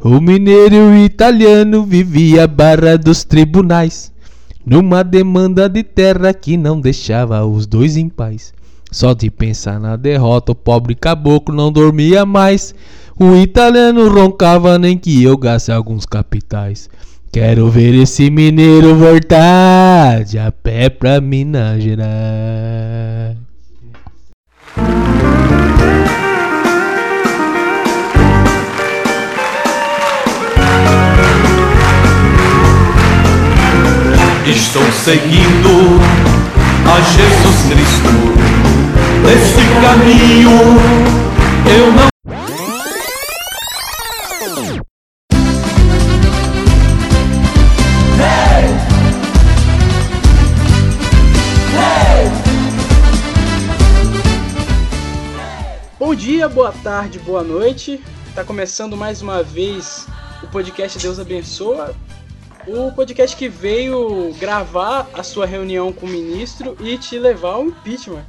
O mineiro italiano vivia a barra dos tribunais, numa demanda de terra que não deixava os dois em paz. Só de pensar na derrota, o pobre caboclo não dormia mais. O italiano roncava nem que eu gaste alguns capitais. Quero ver esse mineiro voltar de a pé pra Minas Gerais. Estou seguindo a Jesus Cristo. Nesse caminho eu não. Bom dia, boa tarde, boa noite. Tá começando mais uma vez o podcast Deus Abençoa. O podcast que veio gravar a sua reunião com o ministro e te levar ao impeachment,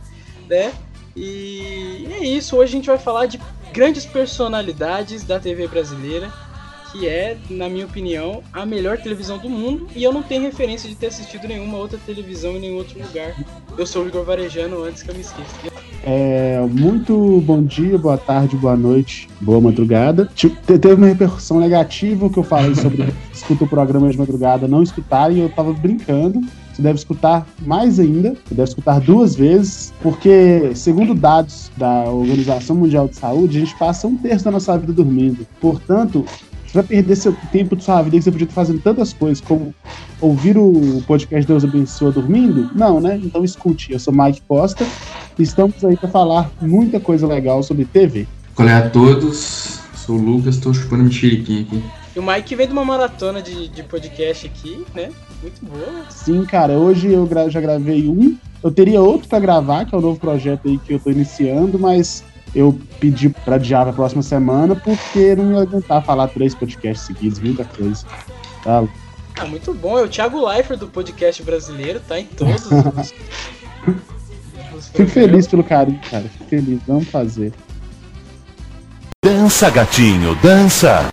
né? E é isso, hoje a gente vai falar de grandes personalidades da TV brasileira, que é, na minha opinião, a melhor televisão do mundo, e eu não tenho referência de ter assistido nenhuma outra televisão em nenhum outro lugar. Eu sou o Igor Varejano, antes que eu me esqueça. É, muito bom dia, boa tarde, boa noite, boa madrugada. Te- Teve uma repercussão negativa que eu falei sobre escuta o programa de madrugada, não escutarem, eu tava brincando. Você deve escutar mais ainda, você deve escutar duas vezes, porque, segundo dados da Organização Mundial de Saúde, a gente passa um terço da nossa vida dormindo. Portanto, vai perder seu tempo de sua vida que você podia estar fazendo tantas coisas, como ouvir o podcast Deus Abençoa dormindo? Não, né? Então escute. Eu sou Mike Costa e estamos aí para falar muita coisa legal sobre TV. Olá a todos, sou o Lucas, tô chupando mexeriquinha aqui. E o Mike vem de uma maratona de, de podcast aqui, né? Muito boa. Sim, cara, hoje eu já gravei um. Eu teria outro para gravar, que é o novo projeto aí que eu tô iniciando, mas eu pedi para adiar pra próxima semana porque não ia aguentar falar três podcasts seguidos, muita coisa. Tá? Ah, muito bom. É o Thiago Leifert do podcast brasileiro, tá em todos os. os Fico feliz pelo carinho, cara. Fico feliz, vamos fazer. Dança, gatinho, dança!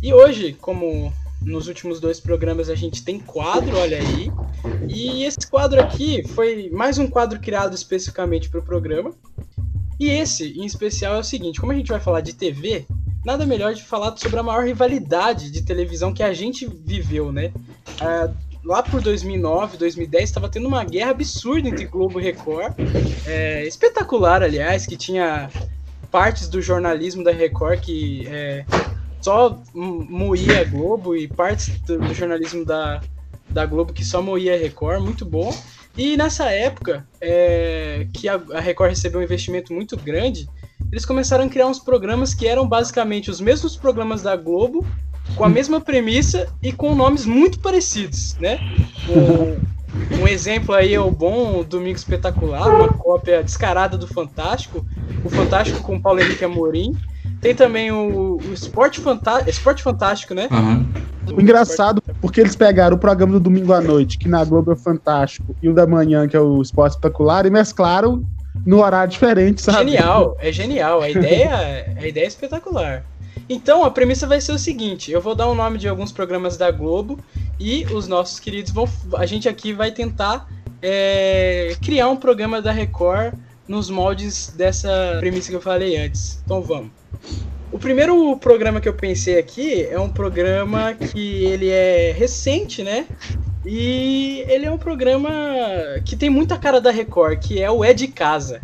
E hoje, como nos últimos dois programas a gente tem quadro, olha aí. E esse quadro aqui foi mais um quadro criado especificamente para o programa. E esse, em especial, é o seguinte: como a gente vai falar de TV, nada melhor de falar sobre a maior rivalidade de televisão que a gente viveu, né? Ah, lá por 2009, 2010, estava tendo uma guerra absurda entre Globo e Record. É, espetacular, aliás, que tinha partes do jornalismo da Record que é, só mo- moía a Globo e partes do, do jornalismo da, da Globo que só moía a Record, muito bom. E nessa época, é, que a, a Record recebeu um investimento muito grande, eles começaram a criar uns programas que eram basicamente os mesmos programas da Globo, com a mesma premissa e com nomes muito parecidos, né? O- um exemplo aí é o bom Domingo Espetacular, uma cópia descarada do Fantástico, o Fantástico com Paulo Henrique Amorim. Tem também o, o Esporte, Fantá Esporte Fantástico, né? Aham. O engraçado, porque eles pegaram o programa do domingo à noite, que na Globo é fantástico, e o da manhã, que é o Esporte Espetacular, e mesclaram no horário diferente, sabe? Genial, é genial. A ideia, a ideia é espetacular. Então a premissa vai ser o seguinte: eu vou dar o nome de alguns programas da Globo e os nossos queridos vão. A gente aqui vai tentar é, criar um programa da Record nos moldes dessa premissa que eu falei antes. Então vamos. O primeiro programa que eu pensei aqui é um programa que ele é recente, né? E ele é um programa que tem muita cara da Record, que é o É de Casa.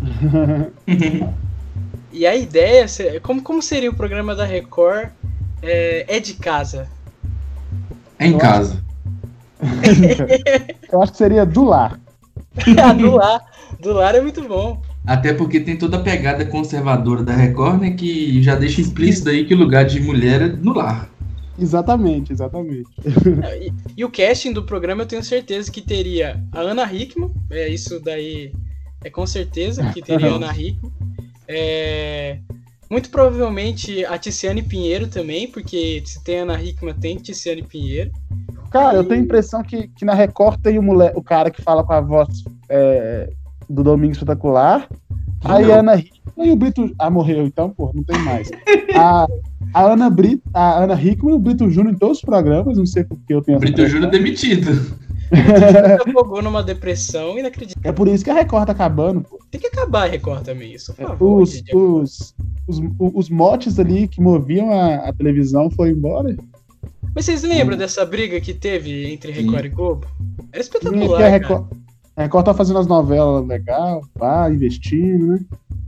E a ideia, como, como seria o programa da Record é, é de casa? É em casa. Eu acho que seria do lar. Ah, do lar. Do lar é muito bom. Até porque tem toda a pegada conservadora da Record, né? Que já deixa implícito aí que o lugar de mulher é no lar. Exatamente, exatamente. E, e o casting do programa eu tenho certeza que teria a Ana Hickman, é isso daí é com certeza que teria a Ana Hickman. É, muito provavelmente a Tiziane Pinheiro também, porque se tem a Ana Hickman, tem Tiziane Pinheiro. Cara, eu tenho a impressão que, que na Record tem o, mole, o cara que fala com a voz é, do Domingo Espetacular. Aí a Ana Hickman e o Brito. Ah, morreu, então, pô, não tem mais. A, a, Ana, Brito, a Ana Hickman e o Brito Júnior em todos os programas, não sei por que eu tenho Brito Júnior demitido. Afogou numa depressão inacreditável. É por isso que a Record tá acabando, pô. Tem que acabar a Record também, isso, por favor. Os, os, os, os motes ali que moviam a, a televisão foram embora. Mas vocês lembram dessa briga que teve entre Record e Globo? Era E espetacular, aqui a cara. Record, a Record tá fazendo as novelas legal, pá, investindo, né?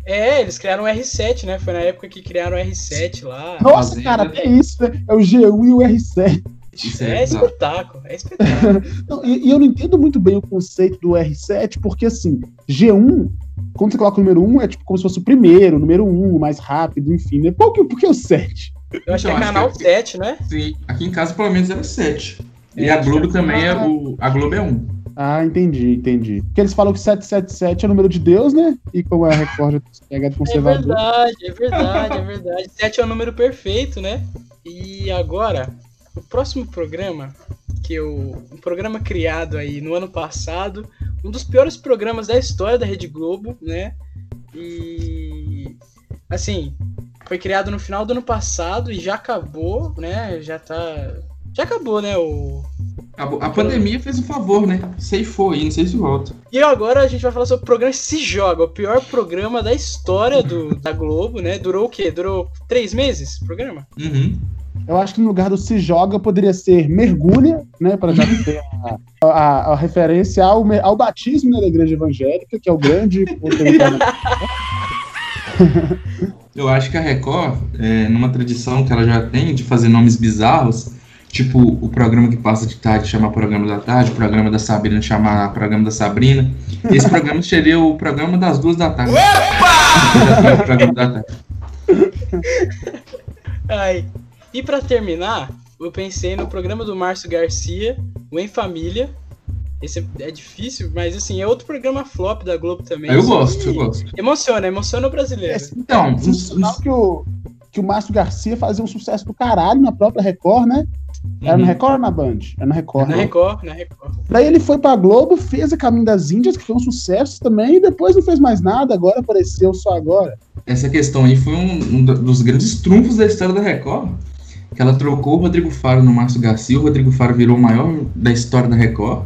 É, eles criaram o R7, né? Foi na época que criaram o R7 lá. Nossa, Fazenda. cara, até isso, né? É o G1 e o R7. Isso É é espetáculo, é espetáculo. Não, e, e eu não entendo muito bem o conceito do R7, porque assim, G1, quando você coloca o número 1, é tipo como se fosse o primeiro, o número 1, o mais rápido, enfim, né? Por que, por que o 7? Eu acho que é Então, acho canal que- 7, né? Sim, aqui em casa pelo menos era 7. E a Globo também é o. A Globo é 1. Ah, entendi, entendi. Porque eles falam que 777 é o número de Deus, né? E como a Record é pegada É conservador. verdade, é verdade, é verdade. 7 é o número perfeito, né? E agora, o próximo programa, que eu. Um programa criado aí no ano passado, um dos piores programas da história da Rede Globo, né? E. Assim, foi criado no final do ano passado e já acabou, né? Já tá. Já acabou, né? O, A, a pandemia fez um favor, né? Ceifou aí, não sei se volta. E agora a gente vai falar sobre o programa Se Joga, o pior programa da história do, da Globo, né? Durou o quê? Durou três meses o programa? Uhum. Eu acho que no lugar do se joga poderia ser mergulha, né? Para já ter a, a- a referência ao, ao batismo né, da igreja evangélica, que é o grande. Eu acho que a Record, é, numa tradição que ela já tem de fazer nomes bizarros, tipo o programa que passa de tarde chamar programa da tarde, o programa da Sabrina chamar programa da Sabrina. Esse programa seria o programa das duas da tarde. Opa! o programa da tarde. Ai. E pra terminar, eu pensei no programa do Márcio Garcia, o Em Família. Esse é, é difícil, mas assim, é outro programa flop da Globo também. Eu gosto, eu gosto. Emociona, emociona o brasileiro. Então, É sensacional que o, que o Márcio Garcia fazia um sucesso do caralho na própria Record, né? Era na Uhum. Record ou na Band? Era na Record. Na né? Record, na Record. Daí ele foi pra Globo, fez a Caminho das Índias, que foi um sucesso também, e depois não fez mais nada, agora apareceu só agora. essa questão aí foi um, um do- dos grandes trunfos da história da Record. Que ela trocou o Rodrigo Faro no Márcio Garcia, o Rodrigo Faro virou o maior da história da Record.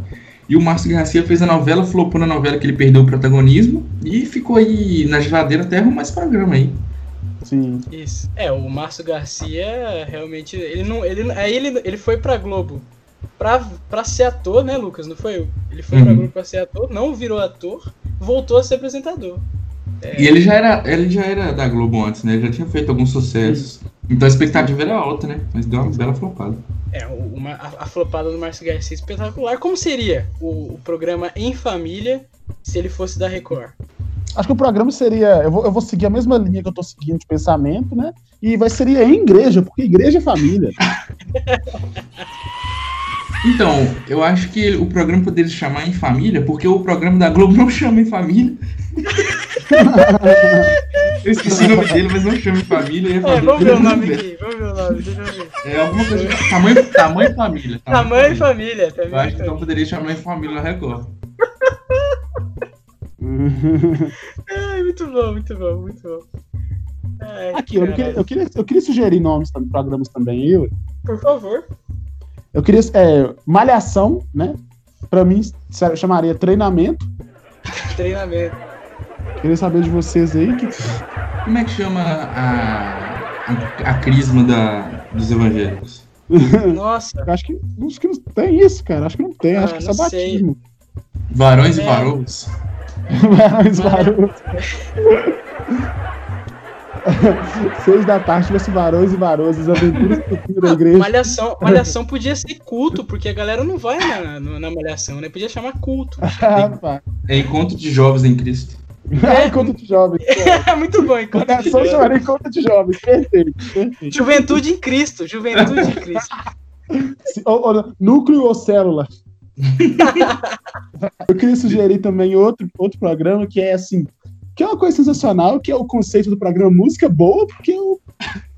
E o Márcio Garcia fez a novela, flopou na novela que ele perdeu o protagonismo e ficou aí na geladeira até arrumar esse programa aí. Sim. Isso. É, o Márcio Garcia realmente. Ele não. Ele, aí ele, ele foi pra Globo pra, pra ser ator, né, Lucas? Não foi? Ele foi pra Uhum. Globo pra ser ator, não virou ator, voltou a ser apresentador. E ele já era, ele já era da Globo antes, né? Ele já tinha feito alguns sucessos. Então a expectativa era alta, né? Mas deu uma bela flopada. É, uma, a, a flopada do Márcio Garcia é espetacular. Como seria o, o programa Em Família se ele fosse da Record? Acho que o programa seria. Eu vou, eu vou seguir a mesma linha que eu tô seguindo de pensamento, né? E vai seria em igreja, porque igreja é família. Então, eu acho que o programa poderia se chamar Em Família, porque o programa da Globo não chama Em Família. eu esqueci o nome dele, mas não chama Em Família. é família. vamos ver o nome aqui, vamos ver o nome, deixa eu ver. É alguma coisa. Tamanho, tamanho Família. Tamanho e família, Eu tamanho acho que então família. poderia chamar Em Família na Record. Ai, muito bom, muito bom, muito bom. Ai, Aqui, eu, queria, eu, queria, eu queria sugerir nomes para programas também. Eu, Por favor. eu queria. É, Malhação, né? Pra mim, sério, eu chamaria treinamento. Treinamento. Queria saber de vocês aí. Que... Como é que chama a, a, a crisma da, dos evangélicos? Nossa, acho que, acho que não tem isso, cara. Acho que não tem. Ah, acho que é sei. batismo. Varões e É. Mas, varões. Seis da tarde tivesse varões e varoas, as aventuras do da igreja. malhação, malhação podia ser culto, porque a galera não vai na, no- na malhação, né? Podia chamar culto. Ah. É encontro de jovens em Cristo. Ah, Encontro de jovens. muito bom, enquanto Malhação chamaria encontro de jovens. Perfeito, perfeito. Juventude em Cristo, juventude em Cristo. Se- ou- ou- núcleo ou célula? Eu queria sugerir também outro, outro programa que é assim, que é uma coisa sensacional, que é o conceito do programa Música Boa, porque o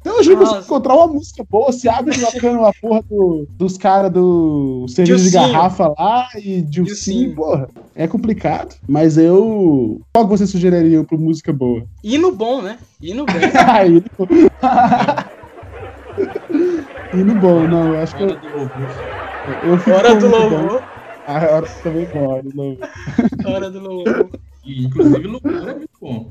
Até hoje eu Nossa. consigo encontrar uma música boa. Se abre tocando a porra do- dos caras do cerveja de garrafa lá e de Dilcinho. porra. É complicado. Mas eu. Qual que você sugeriria pro música boa? Hino bom, né? Hino bom. Aí. Hino bom, não. Eu acho que eu. Eu fico Hora com do louvor. Ah, a hora também bom, hora do louvor. Hora do louvor. Inclusive, louvor é muito bom.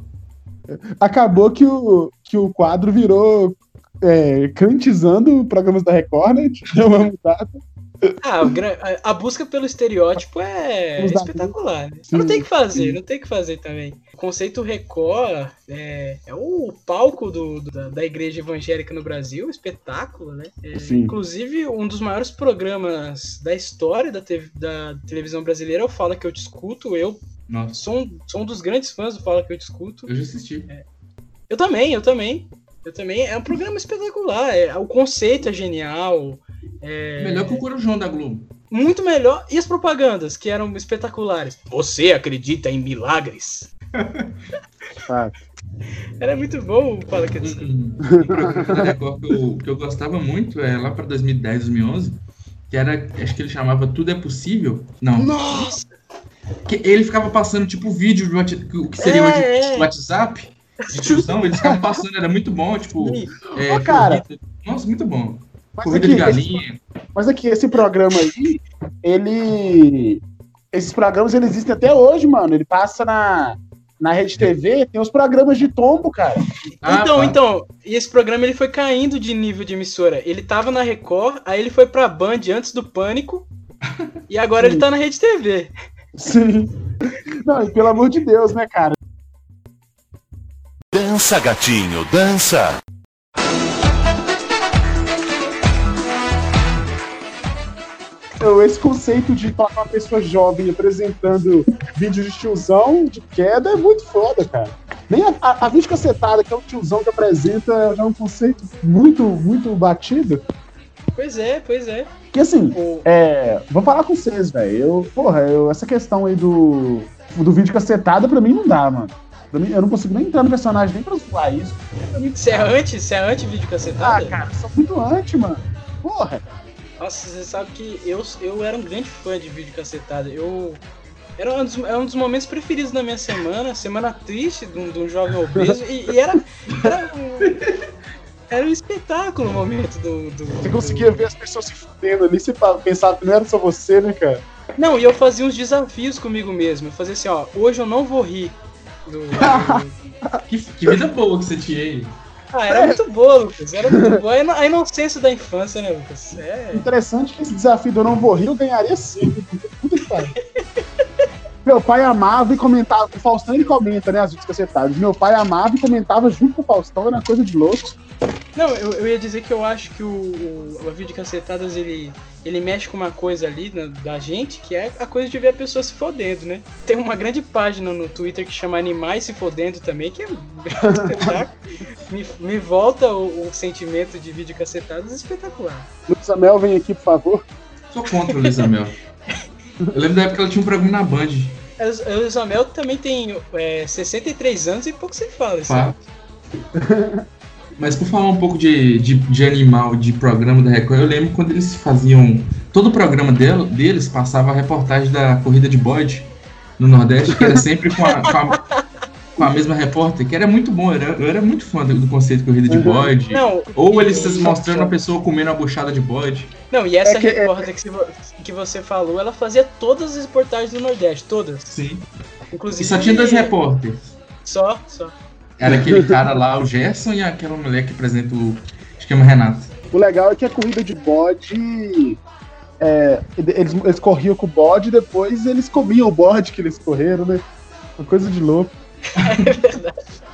Acabou que o, que o quadro virou é, crantizando programas da Record, né? Deu uma mudada. Ah, o gra- a- busca pelo estereótipo é espetacular. né? Sim, Não tem que fazer, sim. não tem que fazer também. O conceito Record é, é o palco do, do- da, da igreja evangélica no Brasil, espetáculo, né? É, inclusive, um dos maiores programas da história da, te- da televisão brasileira é o Fala Que Eu Te Escuto. Eu sou um, sou um dos grandes fãs do Fala Que Eu Te Escuto. eu já assisti. Eu também, eu também. Eu também. É um programa espetacular. É, o conceito é genial. É, Melhor que o Corujão da Globo. muito melhor. E as propagandas, que eram espetaculares. Você acredita em milagres? Ah, Era muito bom o Fala que eu. Um, um Record que eu, que eu gostava muito, é lá pra 2010, 2011, que era, acho que ele chamava Tudo é Possível. Não, Nossa! que ele ficava passando tipo vídeo do que seria É, hoje é. o WhatsApp, de tiozão, eles ficavam passando, era muito bom, tipo, é, Ô, cara. nossa, muito bom. Mas, Corrida aqui, de esse, galinha. mas aqui, esse programa aí, ele. Esses programas eles existem até hoje, mano. Ele passa na, na Rede TV, tem os programas de tombo, cara. Ah, então, pá. então, e esse programa ele foi caindo de nível de emissora. Ele tava na Record, aí ele foi pra Band antes do Pânico, e agora ele tá na Rede TV. Sim. Não, e pelo amor de Deus, né, cara? Dança, gatinho, dança. Eu- Esse conceito de colocar uma pessoa jovem apresentando vídeo de tiozão de queda é muito foda, cara. Nem a, a, a vídeo cacetada, que é o tiozão que apresenta, já é um conceito muito, muito batido. Pois é, pois é. Que assim, O- É, vou falar com vocês, velho. Eu, porra, eu, essa questão aí do, do vídeo cacetada, pra mim não dá, mano. Mim, eu não consigo nem entrar no personagem nem pra zoar isso. Você é anti? Você é anti-vídeo Ah, cacetada? cara, eu sou muito anti, mano. Porra. Nossa, você sabe que eu, eu era um grande fã de vídeo cacetada. Eu. Era um, dos, era um dos momentos preferidos da minha semana, semana triste de um, de um jovem obeso, e, e era. Era um, era um espetáculo o momento do. do- Você do- conseguia ver as pessoas se fudendo ali, você pensava que não era só você, né, cara? Não, e eu fazia uns desafios comigo mesmo. Eu fazia assim, ó, hoje eu não vou rir. Do, do- Que, que vida boa que você tinha aí. Ah, era muito boa, Lucas. Era muito boa. A ino- A inocência da infância, né, Lucas? É. Interessante que esse desafio do eu não vou rir, eu ganharia sim. Puta que pariu. Meu pai amava e comentava. O Faustão ele comenta, né? As vídeos cacetadas. Meu pai amava e comentava junto com o Faustão, era uma coisa de louco. Não, eu, eu ia dizer que eu acho que o, o, o vídeo cacetadas ele, ele mexe com uma coisa ali na- da gente, que é a coisa de ver a pessoa se fodendo, né? Tem uma grande página no Twitter que chama Animais se fodendo também, que é um espetáculo. me, me volta o, o sentimento de vídeo cacetadas espetacular. Luiz Amel, vem aqui, por favor. Sou contra o Luísa Mel. Eu lembro da época que ela tinha um programa na Band. O Isabel também tem é, 63 anos e pouco se fala. Isso. Mas por falar um pouco de, de, de animal, de programa da Record, eu lembro quando eles faziam. Todo o programa del- deles passava a reportagem da corrida de bode no Nordeste, que era sempre com a, com a, com a mesma repórter, que era muito bom, eu era, eu era muito fã do, do conceito de corrida de Uhum. bode. Não, Ou e- eles mostrando a pessoa comendo a buchada de bode. Não, e essa É que- repórter que, você- que você falou, ela fazia todas as reportagens do Nordeste, todas. Sim. Inclusive. E só tinha dois repórteres. Só, só. Era aquele cara lá, o Gerson, e aquela mulher que apresenta o. É uma Renata. O legal é que a corrida de bode. é, eles, eles corriam com o bode e depois eles comiam o bode que eles correram, né? Uma coisa de louco. É verdade.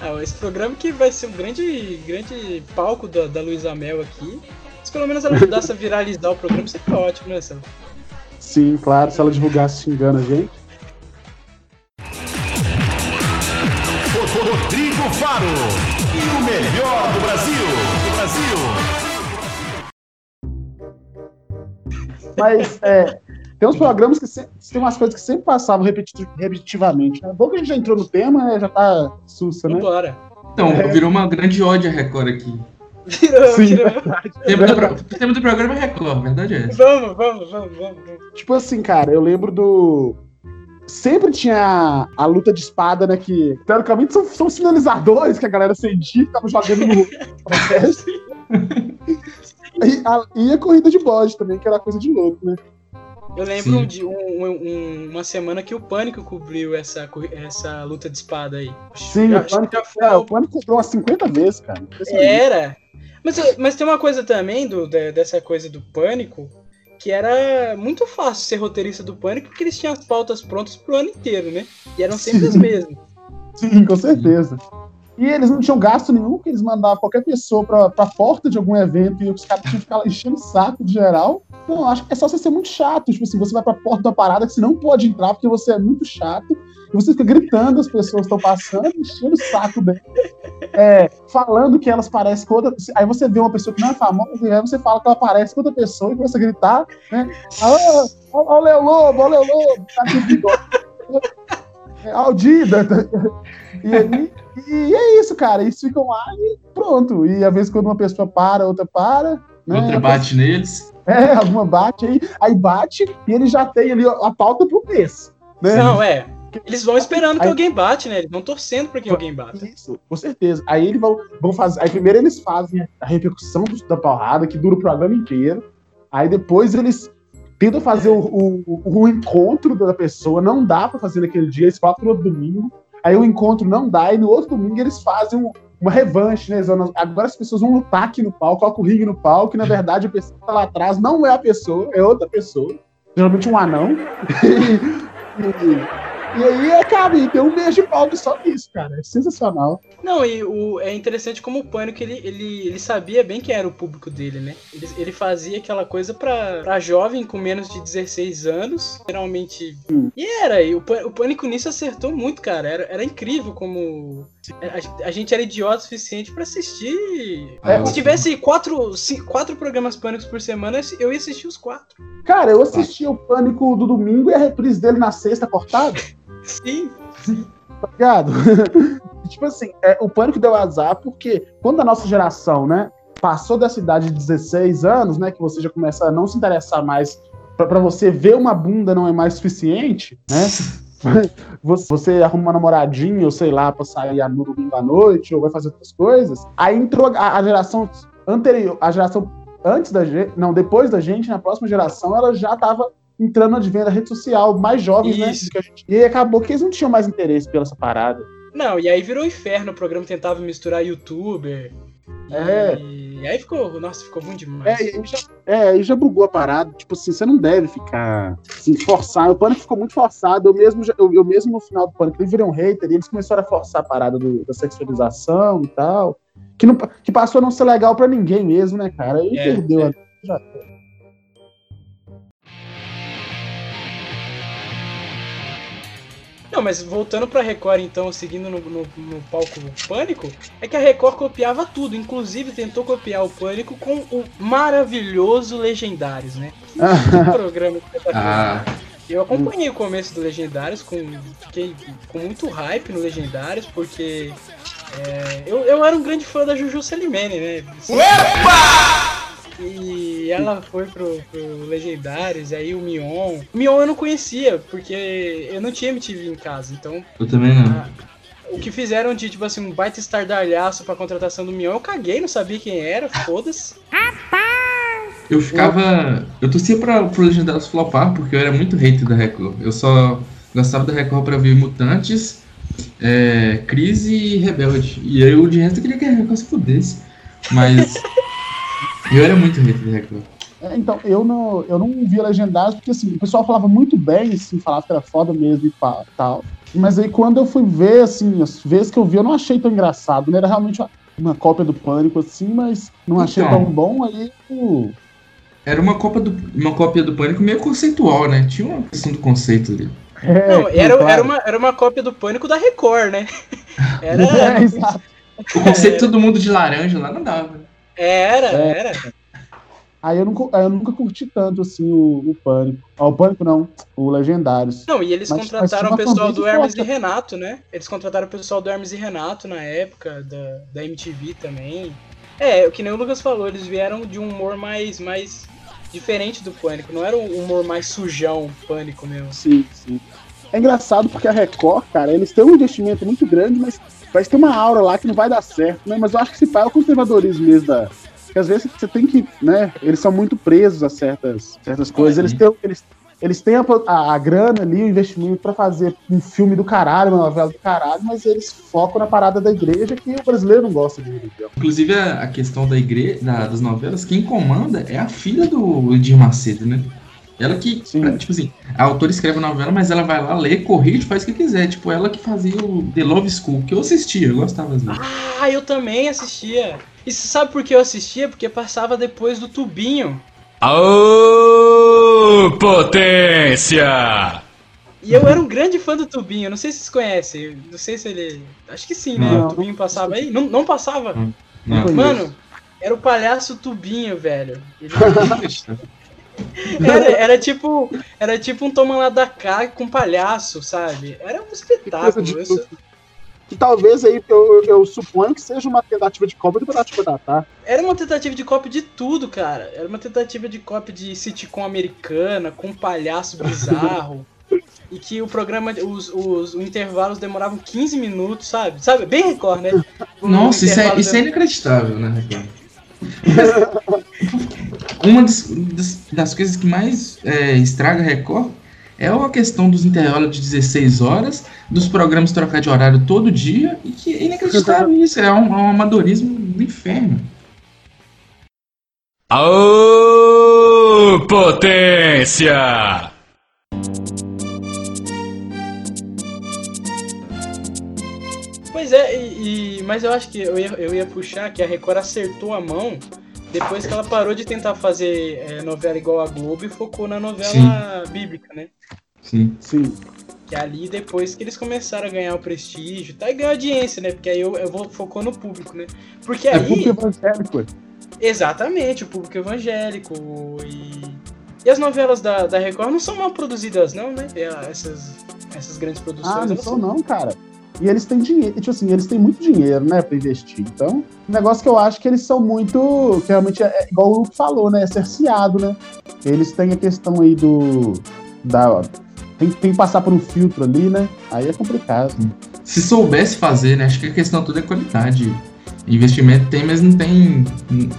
Ah, esse programa que vai ser um grande, grande palco da, da Luísa Mel aqui. Se pelo menos ela ajudasse a viralizar o programa, seria ótimo, né, Sam? Sim, claro, se ela divulgasse xingando a gente. Faro. E o melhor do Brasil. Do Brasil. Mas é, tem uns programas que sempre, tem umas coisas que sempre passavam repeti- repetitivamente. Né? Bom que a gente já entrou no tema, né? Já tá sussa, né? Vambora. Então, virou uma grande ódio a Record aqui. Virou, Sim, virou. verdade. O tema, do, pro- tema do programa é Record, a verdade é essa. Vamos, vamos, vamos. vamos. Tipo assim, cara, eu lembro do. Sempre tinha a luta de espada, né? Que teoricamente são, são sinalizadores que a galera acendia e ficava jogando no protesto. E a, e a corrida de bode também, que era coisa de louco, né? Eu lembro Sim. de um- um- uma semana que o Pânico cobriu essa, essa luta de espada aí. Sim, Eu o que Pânico, foi é, o- Pânico comprou umas 50 vezes, cara. Era. Mas, mas tem uma coisa também do, de- dessa coisa do pânico, que era muito fácil ser roteirista do pânico, porque eles tinham as pautas prontas pro ano inteiro, né? E eram sempre as mesmas. Sim, com certeza. E eles não tinham gasto nenhum, porque eles mandavam qualquer pessoa pra, pra porta de algum evento e os caras tinham que ficar lá enchendo o saco de geral. Não, acho que é só você ser muito chato. Tipo assim, você vai pra porta da parada que você não pode entrar porque você é muito chato. E você fica gritando, as pessoas estão passando, enchendo o saco dele. É, falando que elas parecem com outra. Aí você vê uma pessoa que não é famosa, e aí você fala que ela parece com outra pessoa e começa a gritar, né? Ó o Leo Lobo, ó o Leo Lobo, tá com. É, Aldida. E, aí, e é isso, cara. Eles ficam lá e pronto. E às vezes quando uma pessoa para, outra para. Né? Outra bate neles. É, alguma bate aí, aí bate e ele já tem ali a pauta pro mês. Né? Não, é. Eles vão esperando que Aí- alguém bate, né? Eles vão torcendo pra que alguém bata. Isso, com certeza. Aí eles vão, vão fazer. Aí primeiro eles fazem a repercussão da porrada, que dura o programa inteiro. Aí depois eles tentam fazer o, o- o encontro da pessoa, não dá pra fazer naquele dia, eles falam pro outro domingo. Aí o encontro não dá, e no outro domingo eles fazem um- uma revanche, né? Agora as pessoas vão lutar aqui no palco, colocam o ringue no palco, e na verdade a pessoa que tá lá atrás não é a pessoa, é outra pessoa. Geralmente um anão. e, aí acaba, e tem um mês de palco só nisso, cara. É sensacional. Não, e o, é interessante como o Pânico, ele, ele, ele sabia bem quem era o público dele, né? Ele, ele fazia aquela coisa pra, pra jovem com menos de 16 anos, geralmente... E era, e o, o Pânico nisso acertou muito, cara. Era, era incrível como... A, a gente era idiota o suficiente pra assistir... Ah, Se tivesse quatro, ci- quatro programas Pânicos por semana, eu ia assistir os quatro. Cara, eu assisti o Pânico do domingo e a reprise dele na sexta cortada, Sim. tá ligado? tipo assim, é, o Pânico deu azar porque quando a nossa geração, né, passou dessa idade de 16 anos, né, que você já começa a não se interessar mais, pra você ver uma bunda não é mais suficiente, né? Você, você arruma uma namoradinha, ou sei lá, pra sair no domingo à noite, ou vai fazer outras coisas. Aí entrou a, a geração anterior, a geração antes da gente, não, depois da gente, na próxima geração, ela já tava entrando na advento da rede social, mais jovens, né? Isso. a gente. E aí acabou que eles não tinham mais interesse pela essa parada. Não, e aí virou inferno, o programa tentava misturar youtuber. É. E aí ficou, nossa, ficou ruim demais. É, e aí já, é, já bugou a parada. Tipo assim, você não deve ficar assim, forçar. O Pânico ficou muito forçado. Eu mesmo, já- eu, eu mesmo no final do Pânico, eu virei um hater e eles começaram a forçar a parada do- da sexualização e tal. Que, não, que passou a não ser legal pra ninguém mesmo, né, cara? Aí É, perdeu. a- Não, mas voltando pra Record, então, seguindo no, no, no palco Pânico, é que a Record copiava tudo, inclusive tentou copiar o Pânico com o maravilhoso Legendários, né? Que programa espetacular. Ah, Eu acompanhei o começo do Legendários, com, fiquei com muito hype no Legendários, porque é, eu, eu era um grande fã da Juju Salimene, né? E ela foi pro, pro Legendários, e aí o Mion. O Mion eu não conhecia, porque eu não tinha MTV em casa, então eu também não. o que fizeram de, tipo assim, um baita estardalhaço pra contratação do Mion, eu caguei, não sabia quem era, foda-se. Eu ficava. Eu torcia pra, pro Legendários flopar, porque eu era muito hater da Record. Eu só gostava da Record pra ver Mutantes, é, Crise e Rebelde. E aí, de resto, eu queria que a Record se fudesse. Mas. Eu era muito hater da Record. É, então, eu não, eu não via legendários, porque assim, o pessoal falava muito bem, assim, falava que era foda mesmo e pá, tal. Mas aí quando eu fui ver, assim, as vezes que eu vi, eu não achei tão engraçado. Né? Era realmente uma, uma cópia do pânico, assim, mas não achei Então. tão bom. Aí eu- Era uma, copa do, uma cópia do Pânico meio conceitual, né? Tinha uma questão do conceito ali. É, Não, era, claro. era, uma, era uma cópia do Pânico da Record, né? Era, É, exato. O conceito de todo mundo de laranja lá não dava. Era, É. era. Aí eu, nunca, eu nunca curti tanto assim o, o Pânico. Ah, o Pânico não, o Legendários. Não, e eles Mas- contrataram o pessoal do Hermes e forte. Renato, né? Eles contrataram o pessoal do Hermes e Renato na época, da, da MTV também. É, o que nem o Lucas falou, eles vieram de um humor mais, mais diferente do Pânico. Não era um humor mais sujão, Pânico mesmo. Sim, sim. É engraçado porque a Record, cara, eles têm um investimento muito grande, mas vai ter uma aura lá que não vai dar certo, né? Mas eu acho que se faz o conservadorismo mesmo da. Porque às vezes você tem que, né? Eles são muito presos a certas, certas coisas. Eles têm, eles, eles têm a, a, a grana ali, o investimento pra fazer um filme do caralho, uma novela do caralho, mas eles focam na parada da igreja que o brasileiro não gosta de ver. Inclusive, a, a questão da igreja, da- das novelas, quem comanda é a filha do Edir Macedo, né? Ela que, Sim. pra- tipo assim, a autora escreve a novela, mas ela vai lá, lê, corrige, faz o que quiser. Tipo, ela que fazia o The Love School, que eu assistia, eu gostava vezes. Ah, eu também assistia. E você sabe por que eu assistia? Porque passava depois do Tubinho. Aô, potência! E eu era um grande fã do Tubinho, não sei se vocês conhecem. Não sei se ele. Acho que sim, né? Não. O Tubinho passava aí? Não, não passava? Não. Mano, era o palhaço Tubinho, velho. Ele- era, era tipo. Era tipo um toma lá da cá com palhaço, sabe? Era um espetáculo. sou- Que talvez aí eu, eu suponho que seja uma tentativa de cópia do da Tá. Era uma tentativa de cópia de tudo, cara. Era uma tentativa de cópia de sitcom americana, com um palhaço bizarro. e que o programa, os, os, os intervalos demoravam 15 minutos, sabe? Sabe? Bem Record, né? Nossa, isso é, isso é inacreditável, né, Record? Uma das, das, das coisas que mais é, estraga a Record é a questão dos intervalos de 16 horas, dos programas trocar de horário todo dia, e que é inacreditável isso, é um, é um amadorismo do inferno. Aô, potência! Pois é, e, e- mas eu acho que eu ia, eu ia puxar que a Record acertou a mão depois que ela parou de tentar fazer é, novela igual a Globo e focou na novela bíblica, né? Sim. Sim. Que é ali depois que eles começaram a ganhar o prestígio, tá? E ganhou audiência, né? Porque aí eu, eu vou focou no público, né? Porque É aí. público evangélico. Exatamente, o público evangélico e. E as novelas da, da Record não são mal produzidas, não, né? É, Essas, essas grandes produções. Ah, não são não, cara. E eles têm dinheiro, tipo assim, eles têm muito dinheiro, né, pra investir. Então, um negócio que eu acho que eles são muito, que realmente é, é igual o Luke falou, né, é cerceado, né. Eles têm a questão aí do, da, tem, tem que passar por um filtro ali, né, aí é complicado. Se soubesse fazer, né? Acho que a questão toda é qualidade. Investimento tem, mas não tem.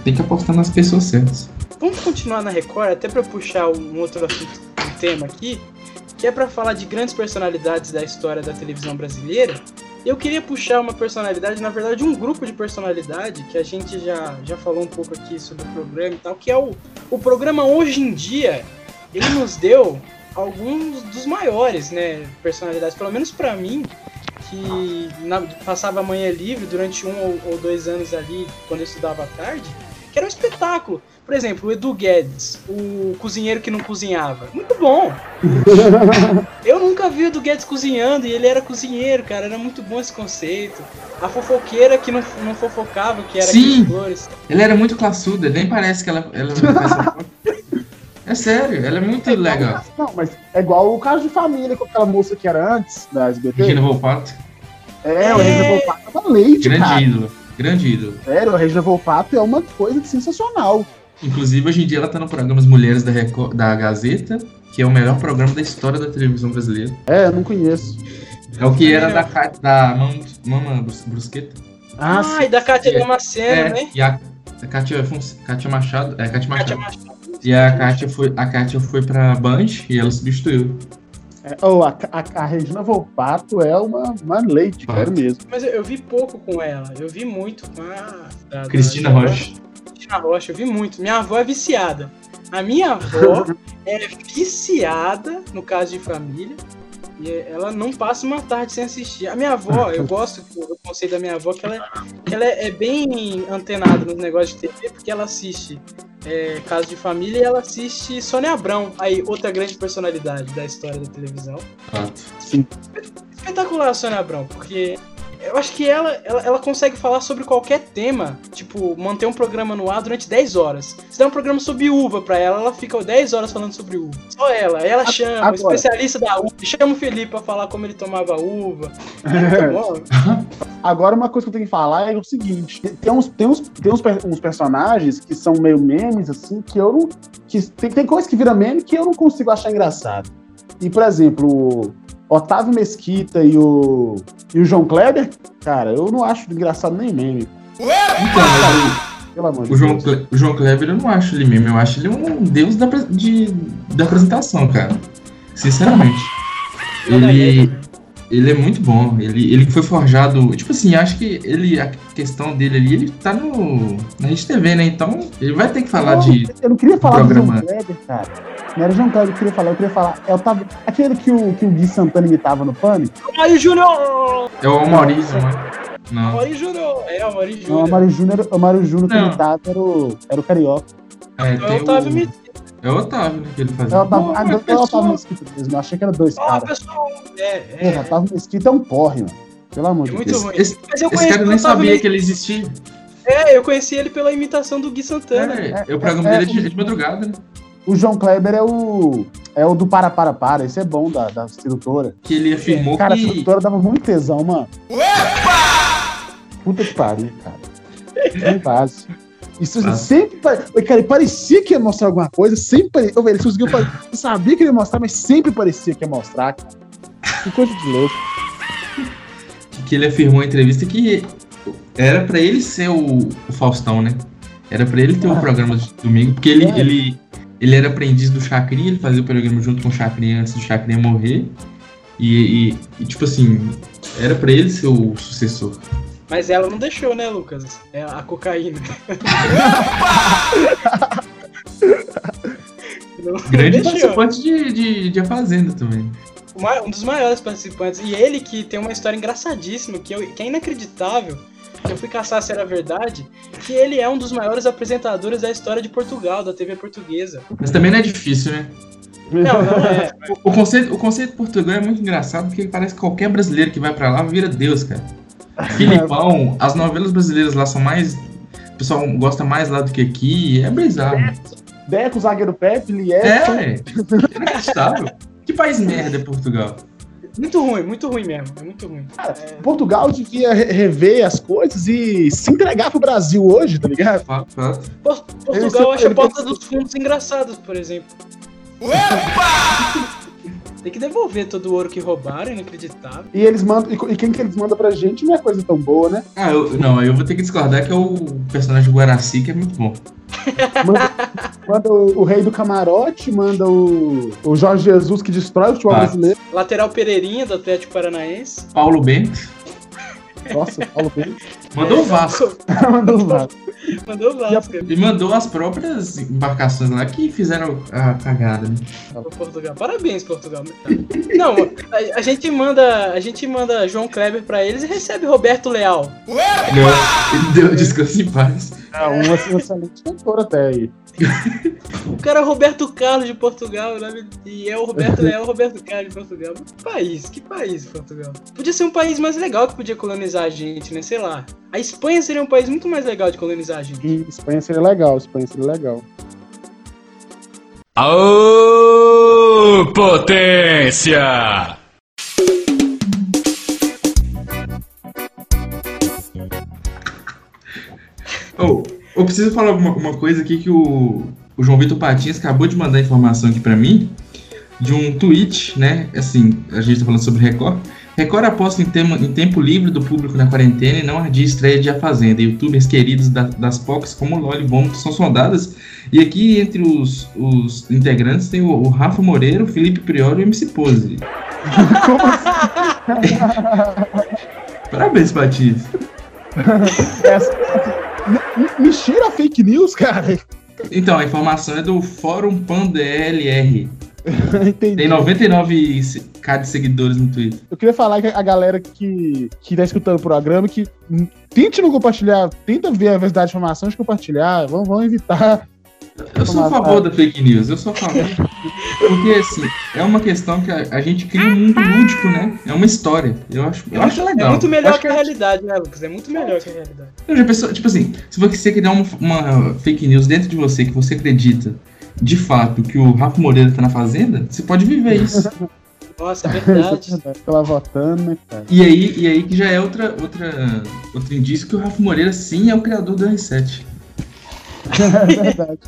Tem que apostar nas pessoas certas. Vamos continuar na Record, até pra puxar um outro assunto, um tema aqui, que é pra falar de grandes personalidades da história da televisão brasileira. Eu queria puxar uma personalidade, na verdade, um grupo de personalidade que a gente já, já falou um pouco aqui sobre o programa e tal, que é o, o programa Hoje em Dia. Ele nos deu alguns dos maiores, né, personalidades, pelo menos pra mim, que na- passava a manhã livre durante um ou, ou dois anos ali, quando eu estudava à tarde, que era um espetáculo. Por exemplo, o Edu Guedes, o cozinheiro que não cozinhava. Muito bom! Eu nunca vi o Edu Guedes cozinhando e ele era cozinheiro, cara. Era muito bom esse conceito. A fofoqueira que não, não fofocava, que era Sim. Cris Flores. Ela era muito classuda, nem parece que ela, ela. É sério, ela é muito legal. Não, mas é igual o caso de família com aquela moça que era antes da SBT. Regina Volpato, É, o É. Regina Volpato é uma leite, grande cara. ídolo. Grande ídolo. Sério, a Regina Volpato é uma coisa sensacional. Inclusive, hoje em dia ela tá no programa As Mulheres da, Record- da Gazeta, que é o melhor programa da história da televisão brasileira. É, eu não conheço. É o que era da, da Mam- Mama Brus- Brusqueta. Ah, Ah, e da Kátia É. Damasceno, né? e a, a Kátia, Fons- Kátia Machado. É, Kátia Machado. Kátia Machado. E a Kátia foi, a Kátia foi pra Band e ela substituiu. É, oh, a, a, a Regina Volpato é uma, uma leite, Ah. mesmo. Mas eu, eu vi pouco com ela. Eu vi muito com a. da- da- Cristina da- Rocha. Cristina Rocha, eu vi muito. Minha avó é viciada. A minha avó é viciada no caso de família. E ela não passa uma tarde sem assistir. A minha avó, eu gosto do conceito da minha avó, que ela, é- que ela é, é bem antenada nos negócios de TV, porque ela assiste é, Caso de Família e ela assiste Sônia Abrão, aí outra grande personalidade da história da televisão. Fato. Espetacular a Sônia Abrão, porque eu acho que ela, ela, ela consegue falar sobre qualquer tema. Tipo, manter um programa no ar durante 10 horas. Se der um programa sobre uva pra ela, ela fica 10 horas falando sobre uva. Só ela. Ela chama, agora. o especialista da uva. Chama o Felipe pra falar como ele tomava uva. Agora, uma coisa que eu tenho que falar é o seguinte: tem uns, tem uns, tem uns, uns personagens que são meio memes, assim, que eu não. Que tem, tem coisa que vira meme que eu não consigo achar engraçado. E, por exemplo, Otávio Mesquita e o, e o João Kleber, cara, eu não acho engraçado nem meme. Então, mas Pelo amor de o, João, Deus. Cle- o João Kleber eu não acho ele meme, eu acho ele um deus da, de, da apresentação, cara. Sinceramente. Ele, ele é muito bom. Ele, ele foi forjado. Tipo assim, acho que ele. A questão dele ali, ele tá no. Na Rede TV, né? Então, ele vai ter que falar Não, de. Eu não queria falar do João programa. Kleber, cara. Não era o João Kleber que eu queria falar, eu queria falar. Eu tava, aquele que o, que o Gui Santana imitava no Pânico. Aí, Júnior! É o Maurício, né? Não. Amaury Júnior! É, Não, o Júnior. Mário Júnior, o Mário Júnior que Não. imitava era o, era o Carioca. É, É tem o Otávio o, Me- é o Otávio, né? Que ele fazia. É o Otávio, Pô, ah, não, é o Otávio Mesquita mesmo. Eu achei que era dois caras. pessoal. É, Porra, é. Otávio Mesquita é um porre, mano. Pelo amor É de muito Deus. ruim. Esse, Mas eu esse cara nem sabia Me- que ele existia. É, eu conheci ele pela imitação do Gui Santana. É, é, o programa é, dele é de, é de madrugada, né? O João Kleber é o. É o do Para Para Para. Esse é bom da, da sedutora. Que ele afirmou Cara, a que. sedutora dava muito tesão, mano. Puta que pariu, cara. Não base. Isso Ah. sempre. pare- Cara, parecia que ia mostrar alguma coisa, sempre. pare- Ô, velho, ele conseguiu fazer. Eu sabia que ele ia mostrar, mas sempre parecia que ia mostrar, cara. Que coisa de louco. que ele afirmou em entrevista que era pra ele ser o, o Faustão, né? Era pra ele ter o programa de domingo, porque ele, É. ele, ele era aprendiz do Chacrinha, ele fazia o programa junto com o Chacrinha antes do Chacrinha morrer. E, e- e, tipo assim, era pra ele ser o sucessor. Mas ela não deixou, né, Lucas? É a cocaína. não, Grande não participante de, de, de A Fazenda também. Um dos maiores participantes. E ele que tem uma história engraçadíssima, que, eu- que é inacreditável. Eu fui caçar se era verdade. Que ele é um dos maiores apresentadores da história de Portugal, da TV portuguesa. Mas também não é difícil, né? Não, não é. O, o conceito, o conceito de Portugal é muito engraçado porque parece que qualquer brasileiro que vai pra lá vira Deus, cara. Filipão, as novelas brasileiras lá são mais. O pessoal gosta mais lá do que aqui. É bizarro. Deco, zagueiro Pepe, Lies. É, inacreditável. Que país merda é Portugal? Muito ruim, muito ruim mesmo. É muito ruim. Portugal devia re- rever as coisas e se entregar pro Brasil hoje, tá ligado? Por- Ele Portugal acha a ele porta dos fundos engraçados, por exemplo. Tem que devolver todo o ouro que roubaram, inacreditável. E eles mandam. E, e quem que eles mandam pra gente não é coisa tão boa, né? Ah, eu, não, eu vou ter que discordar que é o personagem Guaraci, que é muito bom. Manda, manda o, o rei do camarote, manda o, o Jorge Jesus que destrói o futebol Ah. brasileiro. Lateral Pereirinha do Atlético Paranaense. Paulo Bento Nossa, Paulo Bento. mandou o Vasco. Mandou o Vasco. Mandou o Vasco E mandou as próprias embarcações lá que fizeram a cagada, né? Portugal. Parabéns, Portugal. Não, a, a gente manda, a gente manda João Kleber pra eles e recebe Roberto Leal. Ele deu descanso em paz. É um assim, excelente cantor até aí. O cara é Roberto Carlos de Portugal, né? E é o Roberto Leal, o Roberto Carlos de Portugal. Que país, que país, Portugal. Podia ser um país mais legal que podia colonizar a gente, né? Sei lá. A Espanha seria um país muito mais legal de colonizar a gente. E Espanha seria legal, Espanha seria legal. Aô, potência! Oh, eu preciso falar uma, uma coisa aqui que o, o João Vitor Patins acabou de mandar informação aqui pra mim de um tweet, né? Assim, a gente tá falando sobre Record. Record aposta em, tema, em tempo livre do público na quarentena e não ardia estreia de A Fazenda. Youtubers queridos da- das POCs como Loli e Vômito são sondadas. E aqui entre os, os integrantes tem o, o Rafa Moreira, o Felipe Priori e o MC Pose. Parabéns, Patins. Essa- me- me cheira a fake news, cara. Então, a informação é do Fórum PanDLR. Entendi. Tem 99k de seguidores no Twitter. Eu queria falar que a galera que, que tá escutando o programa que tente não compartilhar, tenta ver a verdade da informação de compartilhar, vamos, vamos evitar Eu sou a favor da fake news, eu sou a favor. Porque, assim, é uma questão que a, a gente cria um mundo lúdico, né? É uma história. Eu acho, eu acho É legal. muito melhor Acho que a que- realidade, né, Lucas? É muito melhor que a realidade. Eu já pensou, tipo assim, se você criar uma, uma fake news dentro de você que você acredita de fato que o Rafa Moreira tá na fazenda, você pode viver isso. Nossa, é verdade. Ela votando, né, cara? E aí, e aí que já é outra, outra, outro indício que o Rafa Moreira sim é o criador do R7. É verdade.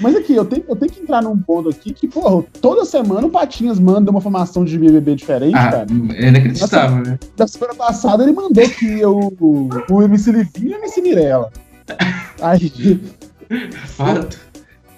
Mas aqui, eu tenho, eu tenho que entrar num ponto aqui que, porra, toda semana o Patinhas manda uma formação de BBB diferente, Ah, cara. é inacreditável, né? Da semana passada ele mandou que o, o MC Livinho e o MC Mirella. Aí, Fato.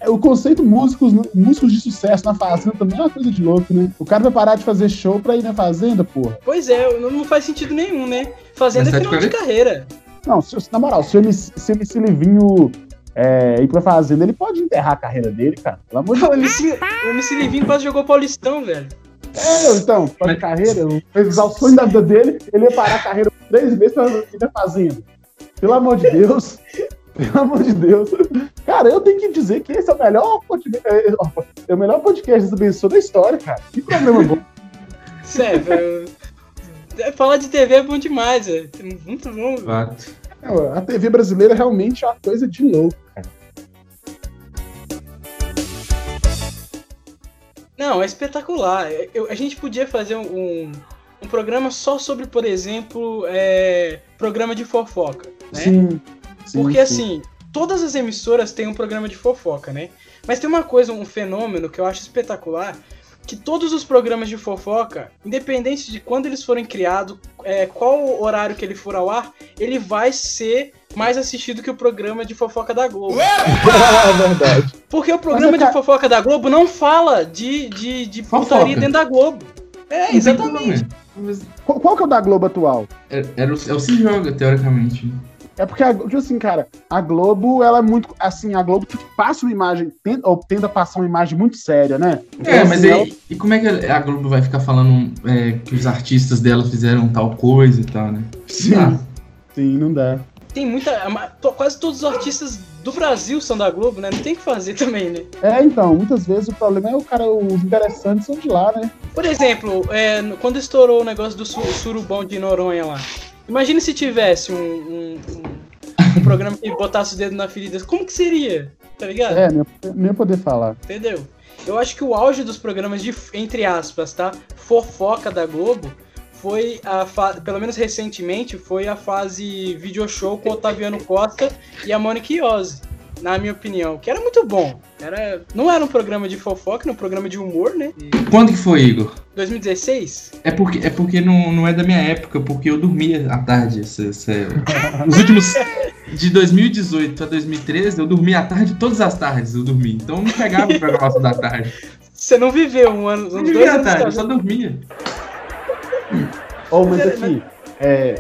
É, o conceito músicos, músicos de sucesso na fazenda também é uma coisa de louco, né? O cara vai parar de fazer show pra ir na fazenda, porra. Pois é, não, não faz sentido nenhum, né? Fazenda é Mas tá final de de carreira. Não, se, na moral, se o MC, se o MC Livinho é, ir pra fazenda, ele pode enterrar a carreira dele, cara. Pelo amor de O Deus. MC, o MC Livinho quase jogou Paulistão, velho. É, então, pode Mas- carreira, fez o sonho da vida dele, ele ia parar a carreira por três meses pra ir na fazenda. Pelo amor de Deus. Pelo amor de Deus. Cara, eu tenho que dizer que esse é o melhor podcast, é, é o melhor podcast do Benção da história, cara. Que programa bom. Sério, velho. É, Falar de TV é bom demais, velho. Muito bom. velho. Fato. A TV brasileira realmente é uma coisa de louco. Não, é espetacular. Eu- a gente podia fazer um, um programa só sobre, por exemplo, é, programa de fofoca, né? Sim. sim, Porque sim. assim, todas as emissoras têm um programa de fofoca, né? Mas tem uma coisa, um fenômeno que eu acho espetacular, que todos os programas de fofoca, independente de quando eles forem criados, é, qual horário que ele for ao ar, ele vai ser mais assistido que o programa de fofoca da Globo. É verdade. Porque o programa de fofoca da Globo não fala de, de, de putaria dentro da Globo. É, exatamente. Qual, qual que é o da Globo atual? É, era o, é o Se Joga, teoricamente. É porque, a, tipo assim, cara, a Globo, ela é muito. Assim, a Globo passa uma imagem, tenta, ou tenta passar uma imagem muito séria, né? É, Então, mas assim, aí, ela- e como é que a Globo vai ficar falando é, que os artistas dela fizeram tal coisa e tal, né? Sim, Ah, sim, não dá. Tem muita. to- Quase todos os artistas do Brasil são da Globo, né? Não tem o que fazer também, né? É, então, muitas vezes o problema é o cara, os interessantes são de lá, né? Por exemplo, é, quando estourou o negócio do su- surubão de Noronha lá. Imagina se tivesse um, um, um- um programa que botasse o dedo na ferida. Como que seria? Tá ligado? É, nem, poder falar. Entendeu? Eu acho que o auge dos programas de, entre aspas, tá? Fofoca da Globo foi a fa... pelo menos recentemente, foi a fase video show com o Otaviano Costa e a Mônica Iose, na minha opinião, que era muito bom. Era... Não era um programa de fofoca, era um programa de humor, né? E Quando que foi, Igor? 2016? É porque, é porque não, não é da minha época, porque eu dormia à tarde. Essa, essa... Os últimos. De 2018 a 2013, eu dormia à tarde, todas as tardes eu dormia. Então eu não pegava o programação da tarde. Você não viveu um ano, uns não dois vivia à anos tarde, eu só dormia. Ou, mas Mas- aqui, é.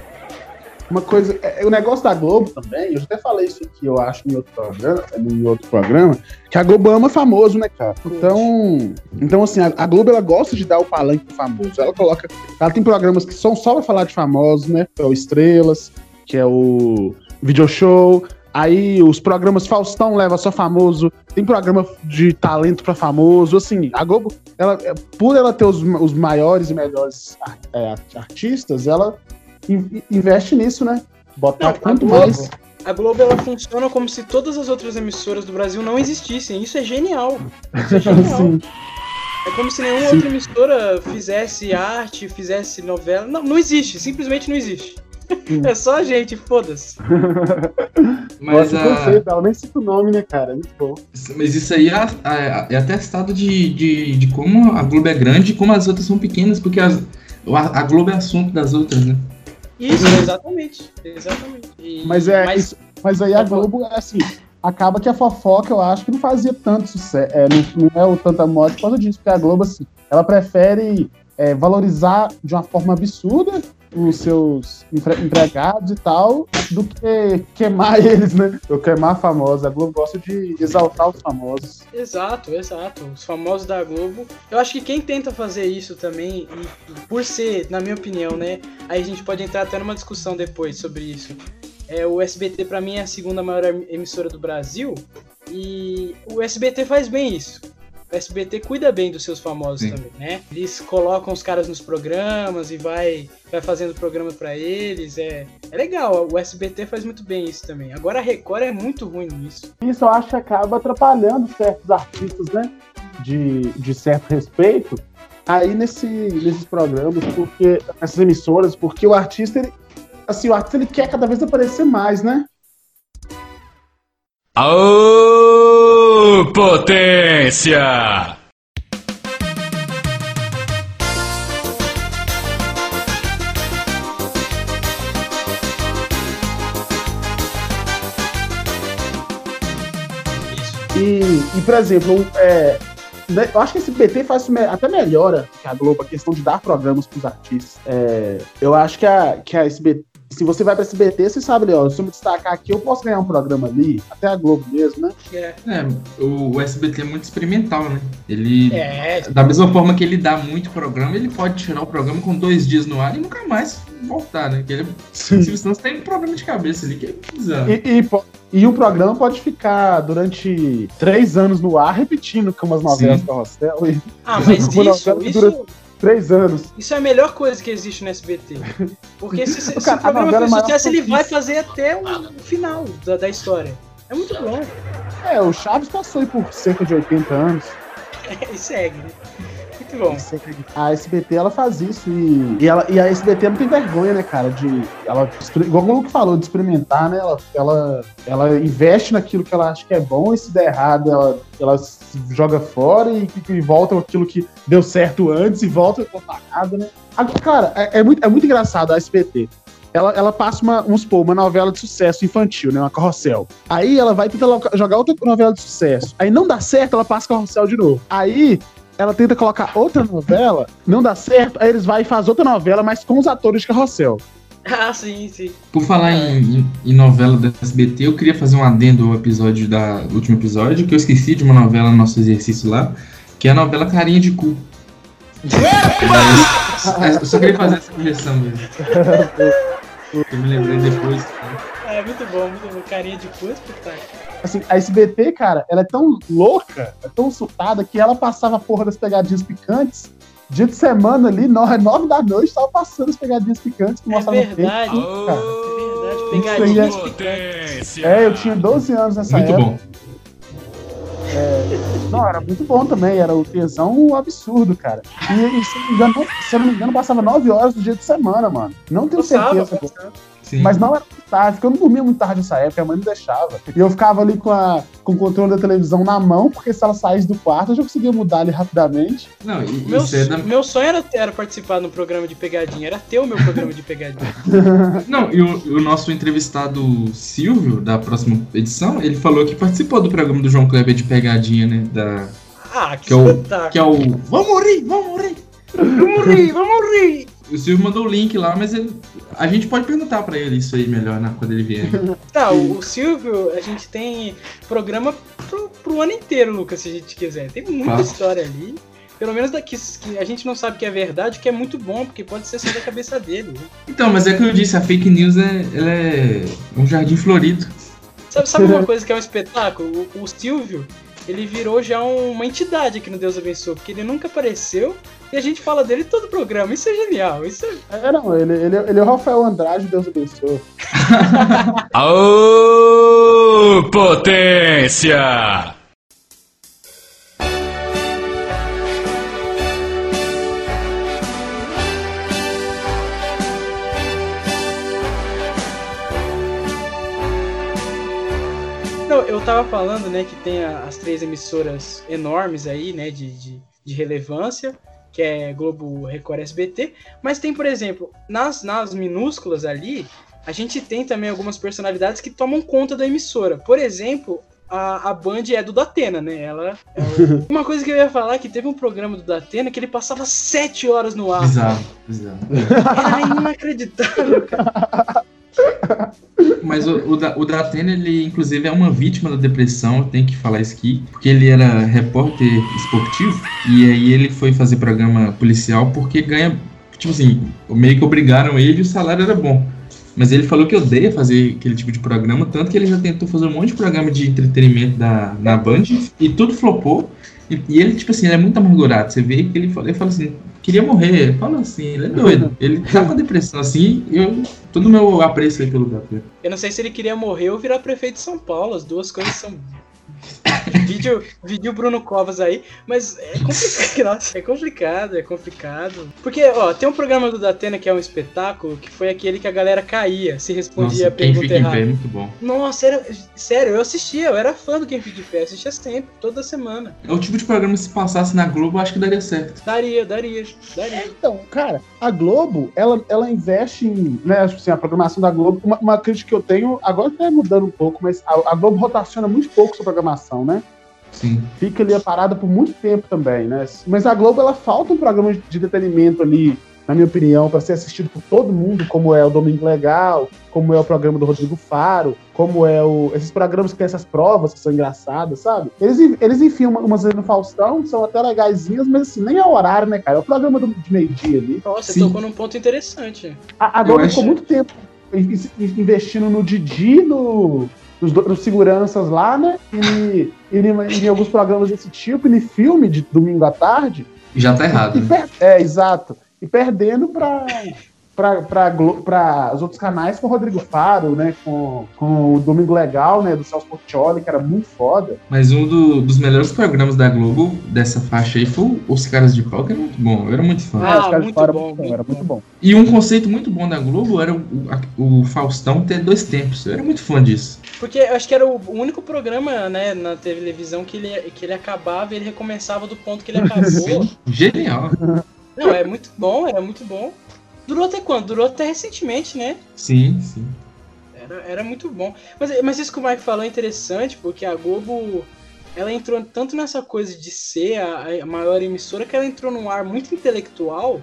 Uma coisa, é, o negócio da Globo também, eu já até falei isso aqui, eu acho, em outro programa, em outro programa, que a Globo ama famoso, né, cara? Então, então assim, a, a Globo ela gosta de dar o palanque pro famoso. Ela coloca, ela tem programas que são só pra falar de famosos, né? É o Estrelas, que é o Video Show. Aí os programas Faustão leva só famoso, tem programa de talento pra famoso, assim, a Globo, ela, é, por ela ter os, os maiores e melhores é, artistas, ela investe nisso, né? Botar Não, quanto a Globo- mais. A Globo ela funciona como se todas as outras emissoras do Brasil não existissem. Isso é genial. Isso é genial. Sim. É como se nenhuma Sim. outra emissora fizesse arte, fizesse novela. Não, não existe, simplesmente não existe. Sim. É só a gente, foda-se. Mas, do a, conceito, ela nem cita o nome, né, cara? É muito bom. mas isso aí é, é, é atestado de, de, de como a Globo é grande e como as outras são pequenas, porque as, a, a Globo é assunto das outras, né? Isso, exatamente. Exatamente. E- Mas é mas- isso- mas aí a Globo, assim, acaba que a fofoca, eu acho que não fazia tanto sucesso. É, não, não é o tanta moda por causa disso, porque a Globo, assim, ela prefere é, valorizar de uma forma absurda os seus empregados e tal, do que queimar eles, né? Ou queimar famosos. A Globo gosta de exaltar os famosos. Exato, exato. Os famosos da Globo. Eu acho que quem tenta fazer isso também, e por ser, na minha opinião, né? Aí a gente pode entrar até numa discussão depois sobre isso. É, o SBT, pra mim, é a segunda maior em- emissora do Brasil. E o SBT faz bem isso. O SBT cuida bem dos seus famosos Sim. também, né? Eles colocam os caras nos programas e vai, vai fazendo programa pra eles. É, é legal, o SBT faz muito bem isso também. Agora a Record é muito ruim nisso. Isso eu acho que acaba atrapalhando certos artistas, né? De, de certo respeito. Aí nesse, nesses programas, porque. Essas emissoras, porque o artista, ele. Assim, o artista ele quer cada vez aparecer mais, né? Potência! E, e por exemplo, é, né, eu acho que esse BT faz até melhora que a Globo, a questão de dar programas pros artistas. É, eu acho que a, que a SBT. Se você vai pra SBT, você sabe, ó, se eu me destacar aqui, eu posso ganhar um programa ali, até a Globo mesmo, né? É, É, o, SBT é muito experimental, né? Ele. é Da mesma forma que ele dá muito programa, ele pode tirar o programa com dois dias no ar e nunca mais voltar, né? Que ele, Silvio Santos tem um problema de cabeça ali que é bizarro. E, e, e o programa pode ficar durante três anos no ar repetindo como as novelas Sim. Carrossel e Ah, mas isso, isso, três anos. isso é a melhor coisa que existe no SBT. Porque se, se, se Cara, o programa a novela for sucesso, ele vai fazer até o final da, da história. É muito bom. É, o Chaves passou aí por cerca de 80 anos. E segue, né? Muito bom. A SBT ela faz isso e, e, ela, e a SBT não tem vergonha, né, cara? De ela, igual o Luke falou, de experimentar, né? Ela, ela, ela investe naquilo que ela acha que é bom e se der errado, ela, ela joga fora e, e volta aquilo que deu certo antes e volta com apagado, né? Agora, Cara, é, é muito, é muito engraçado a SBT. Ela, ela passa uma, vamos uma novela de sucesso infantil, né? Uma carrossel. Aí ela vai tentar jogar outra novela de sucesso. Aí não dá certo, ela passa carrossel de novo. Aí ela tenta colocar outra novela, não dá certo, aí eles vão e fazem outra novela, mas com os atores de carrossel. Ah, sim, sim. Por falar em, em- em novela da SBT, eu queria fazer um adendo ao episódio da do último episódio, que eu esqueci de uma novela no nosso exercício lá, que é a novela Carinha de Cu. Mas, eu só queria fazer essa correção mesmo. Eu me lembrei depois. né? É muito bom, muito bom. Carinha de cu, espetáculo. Assim, a SBT, cara, ela é tão louca, é tão surtada, que ela passava a porra das pegadinhas picantes. Dia de semana ali, nove, nove da noite, tava passando as pegadinhas picantes que É mostravam verdade. tempo, cara. É verdade. Pegadinhas é- picantes. Potência! É, eu tinha 12 anos nessa Muito época. bom. Não, era muito bom também, era o tesão absurdo, cara. E, e se, eu não me engano, se eu não me engano, passava 9 horas do dia de semana, mano. Não tenho Passava, certeza. passava. Sim. Mas não era muito tarde, porque eu não dormia muito tarde nessa época, a mãe não deixava. E eu ficava ali com, a, com o controle da televisão na mão, porque se ela saísse do quarto, eu já conseguia mudar ali rapidamente. Não, e- Meu, é meu sonho era, era participar no programa de pegadinha, era ter o meu programa de pegadinha. Não, e o, o nosso entrevistado Silvio, da próxima edição, ele falou que participou do programa do João Kleber de pegadinha, né? Da, Ah, que, Que é o- que é o Vamos rir, vamos rir! Vamos rir, vamos rir. O Silvio mandou o link lá, mas ele- a gente pode perguntar pra ele isso aí melhor né, quando ele vier. Tá, o, o Silvio, a gente tem programa pro, pro ano inteiro, Lucas, se a gente quiser. Tem muita Fácil. história ali. Pelo menos daqui que a gente não sabe que é verdade, que é muito bom, porque pode ser só da cabeça dele. né? Então, mas é que eu disse, a fake news é, é um jardim florido. Sabe, sabe uma coisa que é um espetáculo? O, o Silvio, ele virou já uma entidade aqui no Deus Abençoe, porque ele nunca apareceu e a gente fala dele todo o programa. Isso é genial. Isso é... É, não, ele, ele, ele é o Rafael Andrade, Deus abençoe. Aô, potência! Não, eu tava falando, né, que tem as três emissoras enormes aí, né, de, de, de relevância, que é Globo, Record SBT, mas tem, por exemplo, nas, nas minúsculas ali, a gente tem também algumas personalidades que tomam conta da emissora. Por exemplo, a, a Band é do Datena, né? Ela, ela- Uma coisa que eu ia falar é que teve um programa do Datena que ele passava sete horas no ar. Bizarro, bizarro. Era inacreditável, cara. Mas o, o, da, o ele inclusive é uma vítima da depressão, tenho que falar isso aqui, porque ele era repórter esportivo e aí ele foi fazer programa policial porque ganha, tipo assim, meio que obrigaram ele e o salário era bom. Mas ele falou que odeia fazer aquele tipo de programa, tanto que ele já tentou fazer um monte de programa de entretenimento da, na Band e tudo flopou. E, e ele, tipo assim, ele é muito amargurado. Você vê que ele fala, ele fala assim, queria morrer. Fala assim, ele é doido. Ele tá com depressão assim, eu. Todo meu apreço aí pelo Gabriel. Eu não sei se ele queria morrer ou virar prefeito de São Paulo. As duas coisas são. vídeo, vídeo Bruno Covas aí, mas é complicado, nossa, é complicado, é complicado. Porque, ó, tem um programa do Datena que é um espetáculo, que foi aquele que a galera caía, se respondia Nossa, a quem pergunta fica em errada. pé é muito bom. Nossa, era, sério, eu assistia, eu era fã do Quem Fica de Pé, assistia sempre, toda semana. É o tipo de programa que se passasse na Globo, eu acho que daria certo. Daria, daria, daria. Então, cara, a Globo, ela, ela investe em, né, tipo assim, a programação da Globo, uma, uma crítica que eu tenho, agora tá mudando um pouco, mas a, a Globo rotaciona muito pouco sua programação, né? Sim. Fica ali parada por muito tempo também, né? Mas a Globo, ela falta um programa de entretenimento ali, na minha opinião, para ser assistido por todo mundo, como é o Domingo Legal, como é o programa do Rodrigo Faro, como é o, esses programas que tem essas provas que são engraçadas, sabe? Eles, eles enfiam uma- umas vezes no Faustão, são até legaisinhas, mas assim, nem é horário, né, cara? É o programa do, de meio-dia ali. Nossa, Sim. você tocou num ponto interessante. A, a Globo Eu ficou acho- muito tempo in- in- investindo no Didi, no, nos, do- nos seguranças lá, né? E, e em, alguns programas desse tipo, e em filme de domingo à tarde. Já tá errado. E né? é, exato. E perdendo pra, pra, pra, Glo- pra os outros canais com o Rodrigo Faro, né? Com, com o Domingo Legal, né? Do Celso Portioli, que era muito foda. Mas um do- dos melhores programas da Globo dessa faixa aí foi Os Caras de Pau, que era muito bom. Eu era muito fã. Ah, os caras de muito fora bom, muito muito era muito bom. E um conceito muito bom da Globo era o, o Faustão ter dois tempos. Eu era muito fã disso. Porque eu acho que era o único programa, né, na televisão que ele, que ele acabava e ele recomeçava do ponto que ele acabou. Genial. Não, é muito bom, era muito bom. Durou até quando? Durou até recentemente, né? Sim, sim. Era, era muito bom. Mas, mas isso que o Mike falou é interessante, porque a Globo ela entrou tanto nessa coisa de ser a, a maior emissora que ela entrou num ar muito intelectual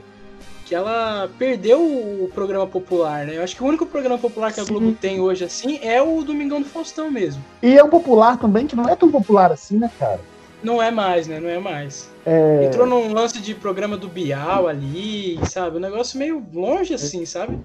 que ela perdeu o programa popular, né? Eu acho que o único programa popular que a Sim. Globo tem hoje assim é o Domingão do Faustão mesmo. E é um popular também, que não é tão popular assim, né, cara? Não é mais, né? Não é mais. É, Entrou num lance de programa do Bial ali, sabe? Um negócio meio longe assim, sabe?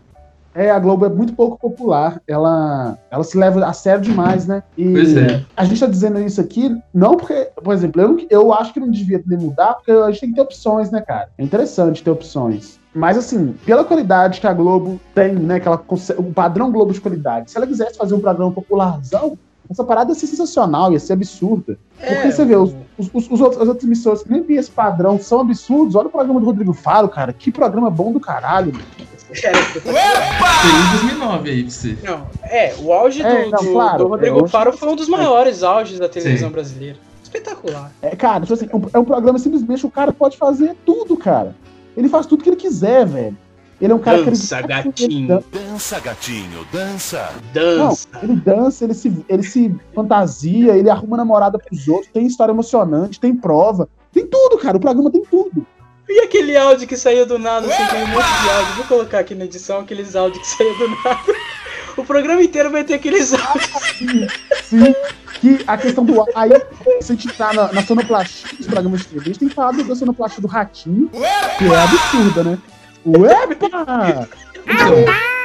É, a Globo é muito pouco popular. Ela, ela se leva a sério demais, né? E Pois é. a gente tá dizendo isso aqui, não porque, por exemplo, eu, eu acho que não devia nem mudar, porque a gente tem que ter opções, né, cara? É interessante ter opções. Mas, assim, pela qualidade que a Globo tem, né? Que ela consegue, o padrão Globo de qualidade, se ela quisesse fazer um programa popularzão, essa parada ia ser sensacional, ia ser absurda. Porque você vê, os, os, os- os outros, as outras emissoras que nem tem esse padrão são absurdos. Olha o programa do Rodrigo Faro, cara. Que programa bom do caralho. mano. Feliz 2009 aí pra você. Não, é, o auge do, É, não, do- claro, do Rodrigo é, Faro foi um dos maiores auges da televisão Sim. brasileira. Espetacular. É, cara, tipo assim, é um- é um programa simplesmente o cara pode fazer tudo, cara. Ele faz tudo que ele quiser, velho. Ele é um cara Dança, que ele, gatinho. Dança, gatinho, dança. Não, Dança. ele dança, ele se, ele se fantasia, ele arruma namorada pros outros, tem história emocionante, tem prova, tem tudo, cara. O programa tem tudo. E aquele áudio que saía do nada, assim, tem um monte de áudio. Vou colocar aqui na edição aqueles áudios que saía do nada. O programa inteiro vai ter aqueles áudios. Sim, que a questão do. Aí, se a gente entrar na, na sonoplastia dos programas de TV, a gente tem falar da sonoplastia do ratinho, que é absurda, né? Uepa! Então,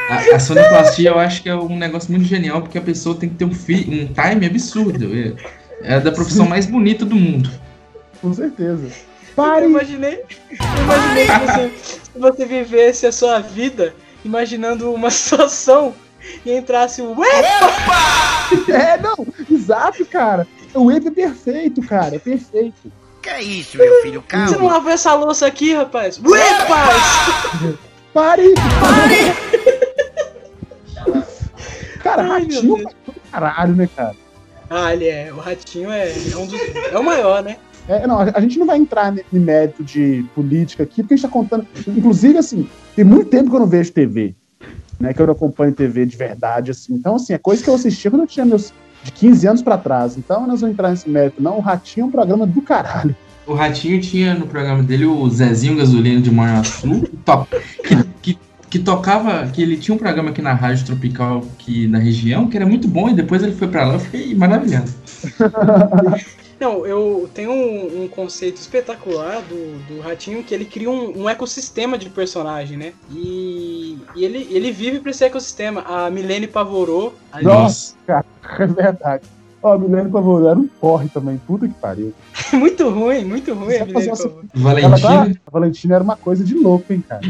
a, a sonoplastia eu acho que é um negócio muito genial, porque a pessoa tem que ter um, fi, um time absurdo. É, é da profissão mais bonita do mundo. Com certeza. Eu Pare! imaginei, eu imaginei que você, se você vivesse a sua vida imaginando uma situação e entrasse o ué, É, não, exato, cara. O Wave é perfeito, cara, é perfeito. Que é isso, meu filho? você não Calma. lavou essa louça aqui, rapaz? Ué, rapaz! Pare! Cara, Ai, ratinho caralho, né, cara? Ah, ele é. O ratinho é, é um dos. É o maior, né? É, não, a gente não vai entrar em mérito de política aqui, porque a gente tá contando. Inclusive, assim, tem muito tempo que eu não vejo TV, né? Que eu não acompanho TV de verdade, assim. Então, assim, é coisa que eu assistia quando eu tinha meus de 15 anos pra trás. Então, nós vamos entrar nesse mérito, não. O Ratinho é um programa do caralho. O Ratinho tinha no programa dele o Zezinho Gasolina de Manhuaçu, que, que, que, tocava, que ele tinha um programa aqui na Rádio Tropical aqui na região, que era muito bom, e depois ele foi pra lá, eu fiquei maravilhado. Não, eu tenho um, um conceito espetacular do, do Ratinho que ele cria um, um ecossistema de personagem, né? E, e ele, ele vive pra esse ecossistema. A Milene Pavorou. a- Nossa, cara, é verdade. Ó, Milene Pavorou era um porre também, puta que pariu. muito ruim, muito ruim a Milene Valentina. a Valentina era uma coisa de louco, hein, cara.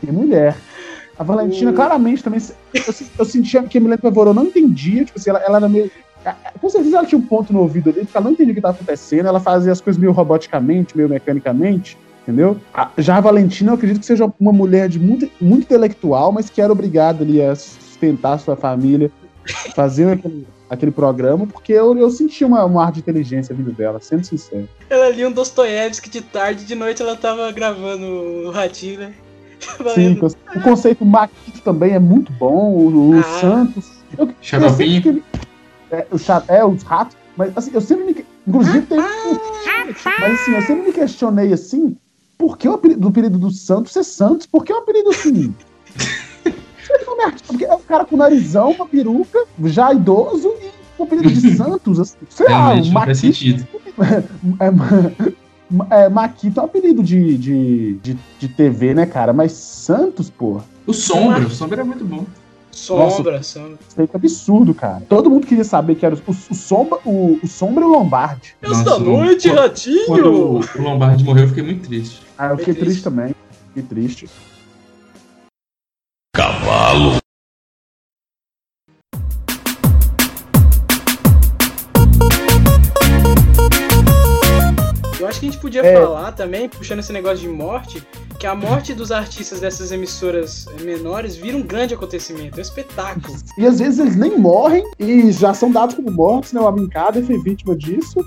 Que mulher. A Valentina, Uh. claramente, também. Eu, eu sentia que a Milene Pavorou não entendia, tipo assim, ela, ela era meio. Com certeza ela tinha um ponto no ouvido ali, porque ela não entendia o que estava acontecendo, ela fazia as coisas meio roboticamente, meio mecanicamente, entendeu? A- já a Valentina, eu acredito que seja uma mulher de muito, muito intelectual, mas que era obrigada ali a sustentar a sua família, fazendo aquele, aquele programa, porque eu, eu senti uma, um ar de inteligência vindo dela, sendo sincero. Ela lia um Dostoiévski de tarde, de noite ela tava gravando o Ratinho, né? Sim, o conceito Maquito também é muito bom, o, o Ah. Santos. Eu, Xaropinho. eu sempre que- é, o cha- é, os ratos, mas assim, eu sempre me. Inclusive tem. Mas assim, eu sempre me questionei assim, por que o apelido do apelido do Santos ser Santos? Por que o apelido assim? Porque é um cara com narizão, uma peruca, já idoso, e o apelido de Santos, assim, sei lá, Realmente, o não faz Maquito. sentido. É, ma- é, Maquito é um apelido de, de, de, de TV, né, cara? Mas Santos, porra. O Sombra, o Sombra é muito bom. Sombra, sombra. Isso aí que absurdo, cara. Todo mundo queria saber que era o, o, Sombra, o, o Sombra e o Lombardi. Esta Nossa, noite, quando- Ratinho! Quando o o Lombardi morreu, eu fiquei muito triste. Ah, eu fiquei triste triste. também. Fiquei triste. Cavalo. Eu acho que a gente podia É. falar também, puxando esse negócio de morte, que a morte dos artistas dessas emissoras menores vira um grande acontecimento, é um espetáculo. E às vezes eles nem morrem e já são dados como mortos, né? O Amin Kader foi vítima disso.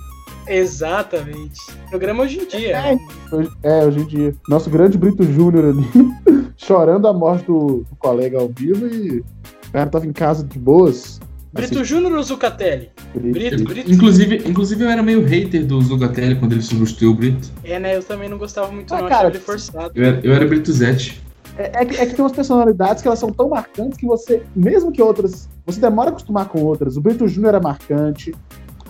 Exatamente. Programa hoje em dia. É. Hoje- É, hoje em dia. Nosso grande Brito Júnior ali, chorando a morte do, do colega ao vivo e o cara tava em casa de boas. Brito Júnior ou Zucatelli? Brito. Brito, Brito. Inclusive, inclusive, eu era meio hater do Zugatelli quando ele substituiu o Brito. É, né? Eu também não gostava muito, Ah, não. cara, Achava ele forçado. Eu era, eu era Brito Zete. É, é que, é que tem umas personalidades que elas são tão marcantes que você, mesmo que outras, você demora a acostumar com outras. O Brito Júnior é marcante.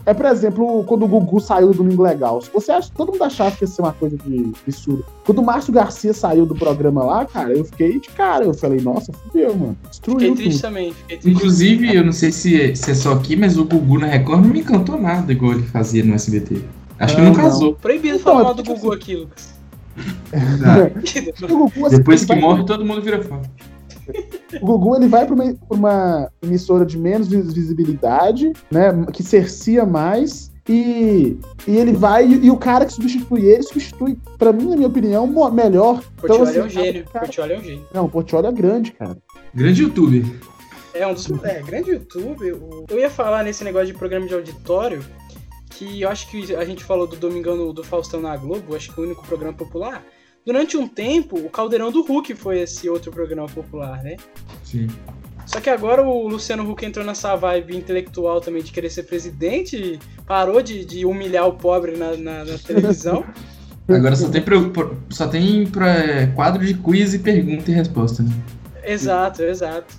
É, por exemplo, quando o Gugu saiu do Domingo Legal. Você acha, todo mundo achava que ia ser uma coisa de absurda. Quando o Márcio Garcia saiu do programa lá, cara, eu fiquei de cara. Eu falei, nossa, fudeu, mano. Fiquei Destruiu triste tudo. também. Fiquei triste. Inclusive, eu não sei se é, se é só aqui, mas o Gugu na Record não me encantou nada igual ele fazia no SBT. Acho que Não, não não. casou. Proibido Então, falar é do Gugu aqui, Lucas. O Gugu, assim, Depois que morre, todo mundo vira fã. O Gugu ele vai para uma, pra uma emissora de menos vis- visibilidade, né? Que cercia mais. E, e ele vai. E, e o cara que substitui ele substitui, pra mim, na minha opinião, melhor. Portioli assim, é um gênio. cara- Portioli é um gênio. Não, o Portioli é grande, cara. Grande youtuber. É um dos. É, grande YouTube. o- Eu ia falar nesse negócio de programa de auditório. Que eu acho que a gente falou do Domingão do Faustão na Globo, acho que o único programa popular. Durante um tempo, o Caldeirão do Hulk foi esse outro programa popular, né? Sim. Só que agora o Luciano Huck entrou nessa vibe intelectual também de querer ser presidente, parou de, de humilhar o pobre na, na- na televisão. Agora só tem, só tem pra- quadro de quiz e pergunta e resposta. Né? exato, exato.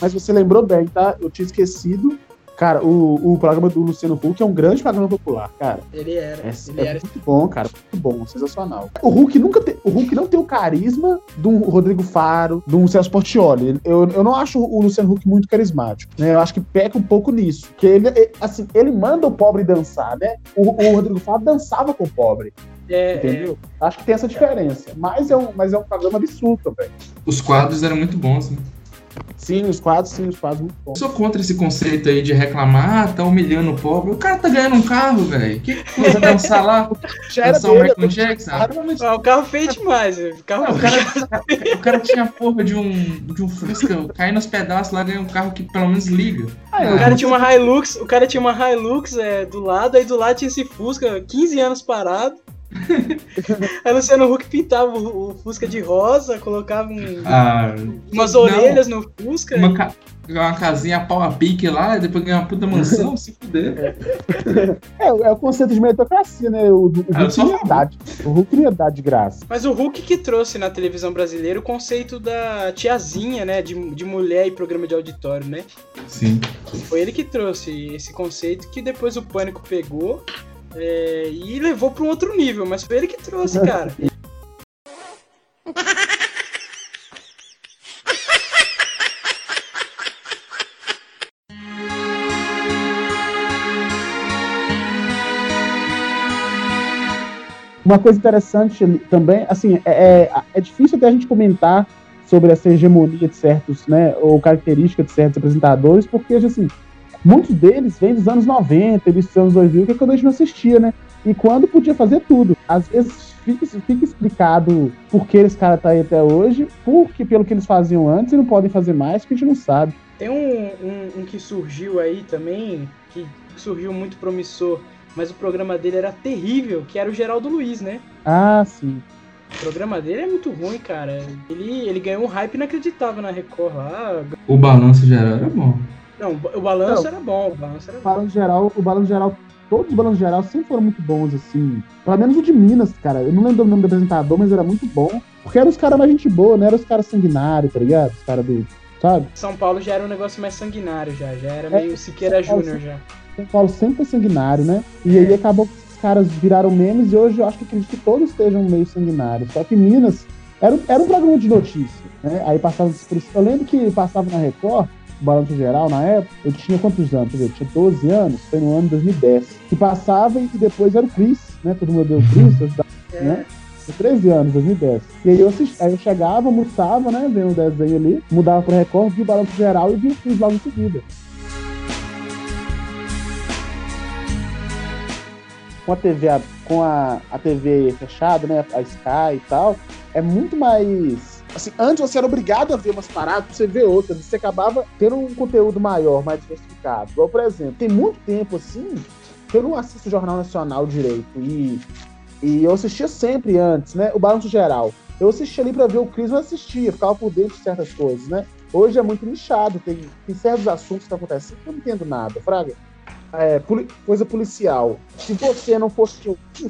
Mas você lembrou bem, tá? Eu tinha esquecido. Cara, o, o programa do Luciano Huck é um grande programa popular, cara. Ele era. É, ele é era. muito bom, cara. Muito bom, sensacional. O Hulk nunca tem, o Hulk não tem o carisma de um Rodrigo Faro, de um Celso Portioli. Eu, eu não acho o Luciano Huck muito carismático, né? Eu acho que peca um pouco nisso. Que ele, é- assim, ele manda o pobre dançar, né? O, o Rodrigo Faro dançava com o pobre, É, é, entendeu? Acho que tem essa diferença. Mas é um, mas é um programa absurdo também. Os quadros eram muito bons, né? Sim, os quadros, sim, os quadros muito Eu bons. sou contra esse conceito aí de reclamar, ah, tá humilhando o pobre. O cara tá ganhando um carro, velho. Que coisa dançar lá, Já era dançar o Michael Jackson. Mas- Ah, o carro feio demais. velho. O carro Não, o, cara, o cara tinha a porra de um, de um Fusca, caindo nos pedaços lá, ganha um carro que pelo menos liga. Ah, O cara tinha uma Hilux, o cara tinha uma Hilux é, do lado, aí do lado tinha esse Fusca, 15 anos parado. A Luciano Huck pintava o, o Fusca de rosa, colocava um- Ah, umas não. orelhas no Fusca. uma, ca- uma casinha pau a pique lá, e depois ganhar uma puta mansão, se fuder. É, é o conceito de meritocracia, né? O, o, Ah, Hulk ia dar de- o Hulk não ia dar de graça. Mas o Hulk que trouxe na televisão brasileira o conceito da tiazinha, né? De, de mulher e programa de auditório, né? Sim. Foi ele que trouxe esse conceito que depois o Pânico pegou é, e levou para um outro nível. Mas foi ele que trouxe, cara. Uma coisa interessante também, assim, é, é, é difícil até a gente comentar sobre essa hegemonia de certos, né, ou característica de certos apresentadores, porque, assim, muitos deles vêm dos anos 90, início dos anos 2000, que é quando a gente não assistia, né? E quando podia fazer tudo. Às vezes fica, fica explicado por que esse cara tá aí até hoje, porque pelo que eles faziam antes e não podem fazer mais, que a gente não sabe. Tem um, um- um que surgiu aí também, que surgiu muito promissor, mas o programa dele era terrível, que era o Geraldo Luiz, né? Ah, sim. O programa dele é muito ruim, cara. Ele, ele ganhou um hype inacreditável na Record lá. O balanço geral era bom. Não, o balanço Não. era bom, o balanço era bom. balanço geral, o balanço geral, todos os balanços geral sempre foram muito bons, assim. Pelo menos o de Minas, cara. Eu não lembro o nome do apresentador, mas era muito bom. Porque eram os caras mais gente boa, não eram os caras sanguinários, tá ligado? Os caras do. Sabe? São Paulo já era um negócio mais sanguinário, já. Já era É, meio Siqueira São Paulo Júnior já. São Paulo sempre foi sanguinário, né? E aí acabou que esses caras viraram memes e hoje eu acho que acredito que todos estejam meio sanguinários. Só que Minas era, era um programa de notícia, né? Aí passava. Eu lembro que passava na Record, Balanço Geral, na época, eu tinha quantos anos? Eu tinha 12 anos, foi no ano de 2010. Que passava e depois era o Chris, né? Todo mundo deu o Chris, eu ajudava, né? Tinha 13 anos, 2010. E aí eu, assisti, aí eu chegava, almoçava, né? Vendo o desenho ali, mudava pro Record, via o Balanço Geral e via o Chris logo em seguida. com a TV, com a, a TV fechada, né? A Sky e tal, é muito mais. Assim, antes você era obrigado a ver umas paradas pra você ver outras. Você acabava tendo um conteúdo maior, mais diversificado. Igual, por exemplo, tem muito tempo assim que eu não assisto o Jornal Nacional direito. E, e eu assistia sempre antes, né? O Balanço Geral. Eu assistia ali pra ver o Cris, eu assistia, ficava por dentro de certas coisas, né? Hoje é muito nichado, tem, tem certos assuntos que acontecem que eu não entendo nada, Fraga. É, poli- coisa policial. Se você não fosse.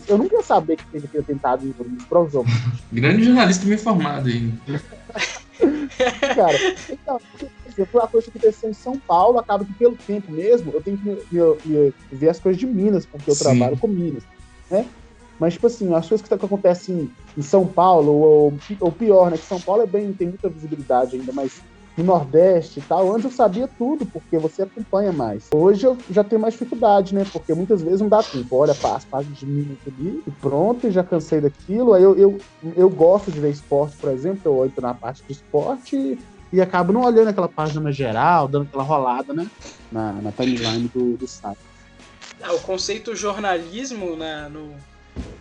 Eu nunca ia saber que teve aquele atentado em. Grande jornalista me formado aí. Cara, então, por exemplo, a coisa que aconteceu em São Paulo acaba que pelo tempo mesmo, eu tenho que ver as coisas de Minas, porque eu Sim. trabalho com Minas, né? Mas, tipo assim, as coisas que, que acontecem em São Paulo, ou, ou pior, né? Que São Paulo é bem, tem muita visibilidade ainda, mas no Nordeste e tal, antes eu sabia tudo, porque você acompanha mais. Hoje eu já tenho mais dificuldade, né? Porque muitas vezes não dá tempo. Olha, passa páginas de minuto ali e pronto, já cansei daquilo. Aí eu, eu, eu gosto de ver esporte, por exemplo, eu entro na parte de esporte e, acabo não olhando aquela página geral, dando aquela rolada, né? Na, na timeline do, do site. Ah, o conceito jornalismo na, no,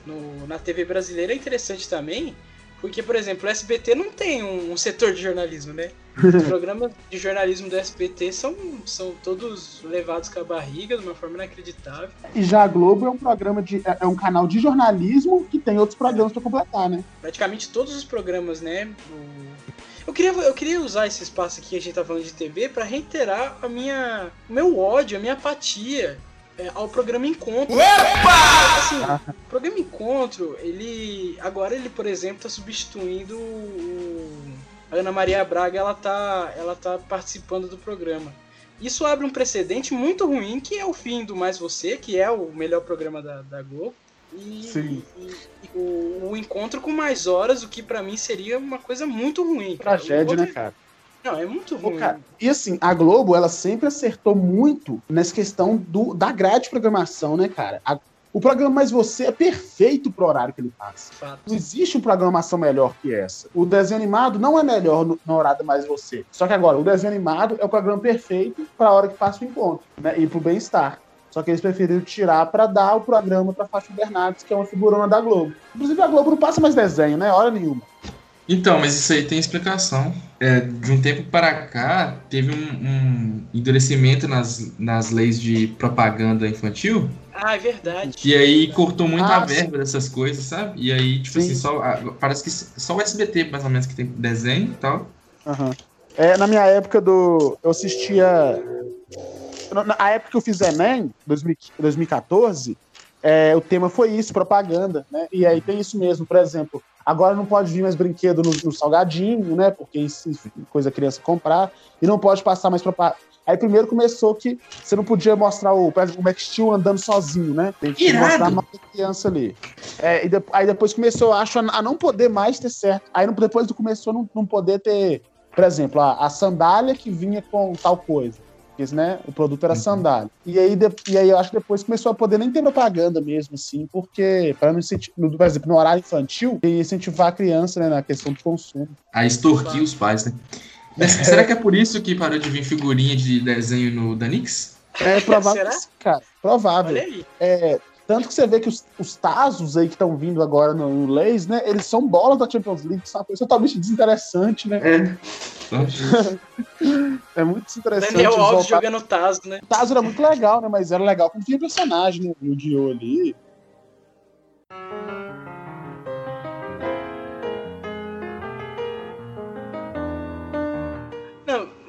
no- na TV brasileira é interessante também, porque, por exemplo, o SBT não tem um, um setor de jornalismo, né? Os programas de jornalismo do SBT são, são todos levados com a barriga de uma forma inacreditável. E já a Globo é um programa de. é, é um canal de jornalismo que tem outros programas pra completar, né? Praticamente todos os programas, né? Eu queria, eu queria usar esse espaço aqui que a gente tá falando de TV para reiterar a minha, o meu ódio, a minha apatia é, ao programa Encontro. Assim, o programa Encontro, ele. Agora ele, por exemplo, tá substituindo o. A Ana Maria Braga, ela tá, ela tá participando do programa. Isso abre um precedente muito ruim, que é o fim do Mais Você, que é o melhor programa da, da Globo. E, Sim. e- e o, o encontro com mais horas, o que pra mim seria uma coisa muito ruim. cara. Tragédia, O né, outro- cara? Não, é muito Pô, ruim. cara, e assim, a Globo, ela sempre acertou muito nessa questão do, da grade de programação, né, cara? A- o programa Mais Você é perfeito pro horário que ele passa. Fato. Não existe uma programação melhor que essa. O desenho animado não é melhor no, no horário do Mais Você. Só que agora, o desenho animado é o programa perfeito para a hora que passa o encontro, né? E pro bem-estar. Só que eles preferiram tirar para dar o programa para Fátima Bernardes, que é uma figurona da Globo. Inclusive, a Globo não passa mais desenho, né? Hora nenhuma. Então, mas isso aí tem explicação. É, de um tempo para cá, teve um, um endurecimento nas, nas leis de propaganda infantil. Ah, é verdade. E aí cortou muito Ah, a verba dessas coisas, sabe? E aí, tipo Sim. assim, só, parece que só o SBT, mais ou menos, que tem desenho e tal. Aham. É, na minha época do. Eu assistia. Na na época que eu fiz Enem, 2000 2014, é, o tema foi isso, propaganda, né? E aí tem isso mesmo, por exemplo, agora não pode vir mais brinquedo no, no salgadinho, né? Porque isso coisa criança comprar, e não pode passar mais propaganda. Aí primeiro começou que você não podia mostrar o, o Max Steel andando sozinho, né? Tem que Irado! mostrar mais a criança ali. É, e de- aí depois começou, acho, a, a não poder mais ter certo. Aí não- depois começou a não, não poder ter, por exemplo, a, a sandália que vinha com tal coisa. Porque, né, o produto era sandália. E aí, de- e aí eu acho que depois começou a poder nem ter propaganda mesmo, assim, porque, para não incentivar, por exemplo, no horário infantil, ia incentivar a criança, né, na questão do consumo. A extorquir os pais, né? Mas Será que é por isso que parou de vir figurinha de desenho no Danix? É provável, Será? cara. Provável. Olha aí. É, tanto que você vê que os, os Tazos aí que estão vindo agora no, no Lays, né? Eles são bolas da Champions League, uma coisa totalmente desinteressante, né? É muito desinteressante. Daniel Alves voltar- jogando Tazo, né? O Tazo era muito legal, né? Mas era legal como tinha personagem, né? O Dio ali.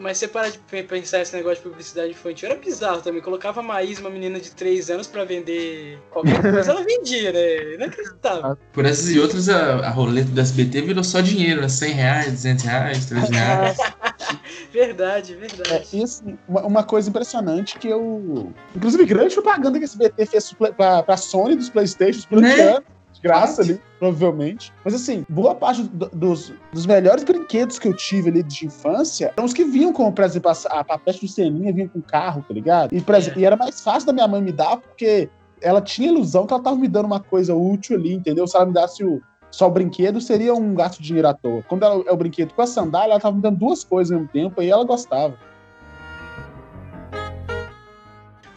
Mas você para de pe- pensar esse negócio de publicidade infantil. Era bizarro também. Colocava a Maísa, uma menina de 3 anos, pra vender qualquer coisa, ela vendia, né? Inacreditável. Por essas e outras, a, a roleta do SBT virou só dinheiro, né? 100 reais, 200 reais, 300 reais. Verdade, É, verdade. e assim, uma, uma coisa impressionante que eu. Inclusive, grande propaganda que esse BT fez play- pra, pra Sony dos Playstations por Né? ano. De graça ali, provavelmente. Mas assim, boa parte do- dos, dos melhores brinquedos que eu tive ali de infância eram os que vinham com, por exemplo, a, a papete do Seninha vinha com carro, tá ligado? E, É. exemplo, e era mais fácil da minha mãe me dar, porque ela tinha ilusão que ela tava me dando uma coisa útil ali, entendeu? Se ela me desse o, só o brinquedo, seria um gasto de dinheiro à toa. Quando ela, é o brinquedo com a sandália, ela tava me dando duas coisas ao mesmo tempo, e ela gostava.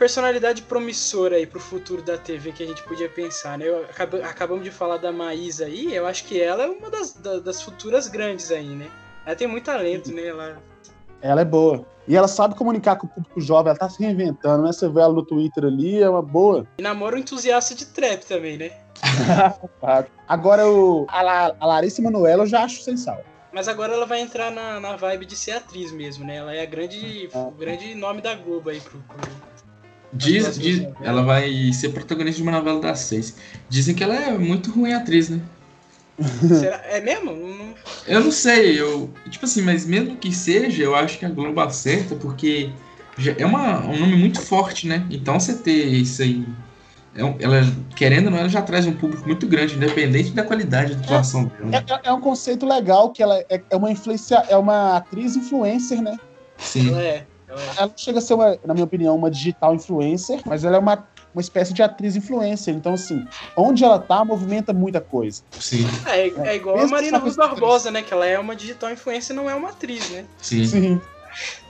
Personalidade promissora aí pro futuro da TV que a gente podia pensar, né? Eu acab- acabamos de falar da Maísa aí, eu acho que ela é uma das, da- das futuras grandes aí, né? Ela tem muito talento, né? Ela... Ela é boa. E ela sabe comunicar com o público jovem, ela tá se reinventando, né? Você vê ela no Twitter ali, é uma boa. E namora um entusiasta de trap também, né? Agora, o, a, La- a Larissa Manoela eu já acho sem sal. Mas agora ela vai entrar na, na vibe de ser atriz mesmo, né? Ela é a grande, o grande nome da Globo aí pro. pro- Diz, diz, ela vai ser protagonista de uma novela das seis. Dizem que ela é muito ruim atriz, né? Será? É mesmo? Não- Eu não sei, eu. Tipo assim, mas mesmo que seja, eu acho que a Globo acerta, porque já é uma, um nome muito forte, né? Então você ter isso aí. é um- ela, querendo ou não, ela já traz um público muito grande, independente da qualidade da atuação dela. É, é- é um conceito legal que ela é, é uma influência, é uma atriz influencer, né? Sim. Ela é. Ela é. Chega a ser, uma, na minha opinião, uma digital influencer, mas ela é uma, uma espécie de atriz influencer. Então, assim, onde ela tá, movimenta muita coisa. Sim, É, é igual a Marina com- Barbosa, né? Que ela é uma digital influencer e não é uma atriz, né? sim. Sim.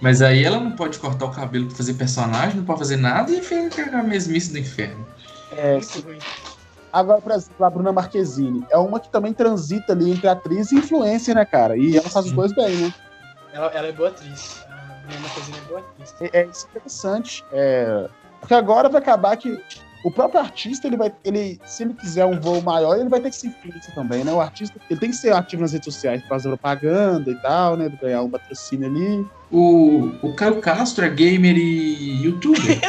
Mas aí ela não pode cortar o cabelo pra fazer personagem, não pode fazer nada e fica a mesmice do inferno. É, Muito ruim. Agora, por exemplo, a Bruna Marquezine é uma que também transita ali entre atriz e influencer, né, cara? E ela faz os dois bem, né? Ela, ela é boa atriz. A Bruna Marquezine é boa atriz. É, é isso é interessante. É, porque agora vai acabar que o próprio artista, ele vai. Ele, se ele quiser um voo maior, ele vai ter que ser influencer também, né? O artista ele tem que ser ativo nas redes sociais, fazer propaganda e tal, né? Ganhar um patrocínio ali. O, o Caio Castro é gamer e youtuber.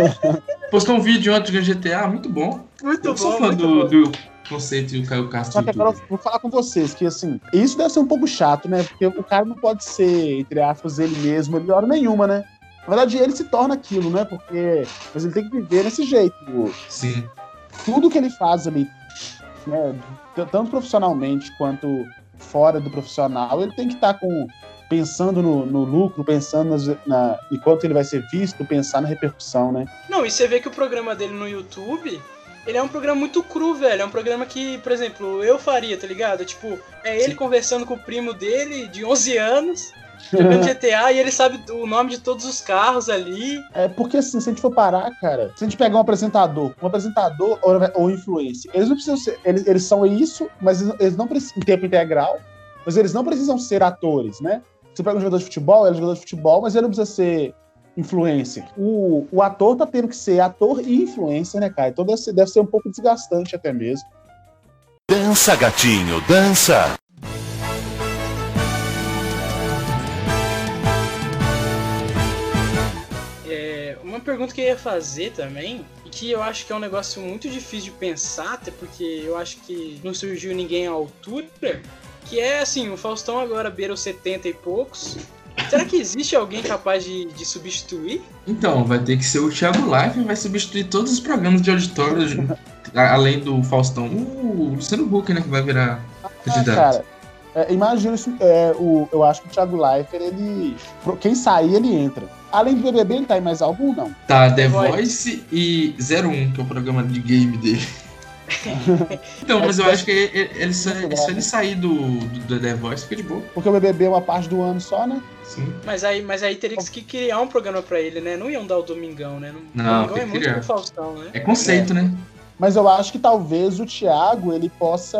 Postou um vídeo ontem de GTA, muito bom. Muito Eu bom, sou fã muito do, bom. do conceito do Caio Castro Só que eu vou falar com vocês que, assim, isso deve ser um pouco chato, né? Porque o cara não pode ser, entre aspas, ele mesmo, ele hora nenhuma, né? Na verdade, ele se torna aquilo, né? Porque. Mas ele tem que viver desse jeito. Sim. tudo que ele faz ali, né, tanto profissionalmente quanto fora do profissional, ele tem que estar com pensando no, no lucro, pensando nas, na, em quanto ele vai ser visto, pensar na repercussão, né? Não, e você vê que o programa dele no YouTube, ele é um programa muito cru, velho. É um programa que, por exemplo, eu faria, tá ligado? Tipo, é ele Sim. conversando com o primo dele, de 11 anos, jogando GTA, e ele sabe o nome de todos os carros ali. É porque assim, se a gente for parar, cara, se a gente pegar um apresentador, um apresentador ou, ou influencer, eles não precisam ser, eles, eles são isso, mas eles, não precisam em tempo integral, mas eles não precisam ser atores, né? Você pega um jogador de futebol, ele é jogador de futebol, mas ele não precisa ser influencer. O, o ator tá tendo que ser ator e influencer, né, cara? Então deve ser, deve ser um pouco desgastante até mesmo. Dança, gatinho, dança. É, uma pergunta que eu ia fazer também, e que eu acho que é um negócio muito difícil de pensar, até porque eu acho que não surgiu ninguém à altura, que é assim, o Faustão agora beira os 70 e poucos. Será que existe alguém capaz de, de substituir? Então, vai ter que ser o Thiago Life vai substituir todos os programas de auditório, além do Faustão. O Luciano Huck, né, que vai virar Ah, candidato. cara, é, imagina isso. É, o, eu acho que o Thiago Leifert, ele. Quem sair, ele entra. Além do BBB, ele tá em mais algum, não? Tá, The The Voice. Voice e 01, que é o programa de game dele. então, mas eu acho que ele, ele, se, se ele sair do, do, do The Voice, fica de boa. Porque o BBB é uma parte do ano só, né? Sim. Mas aí, mas aí teria que criar um programa pra ele, né? Não iam dar o Domingão, né? Não, Domingão tem é que muito criar. Faustão, né? É conceito, né? Mas eu acho que talvez o Thiago, ele possa.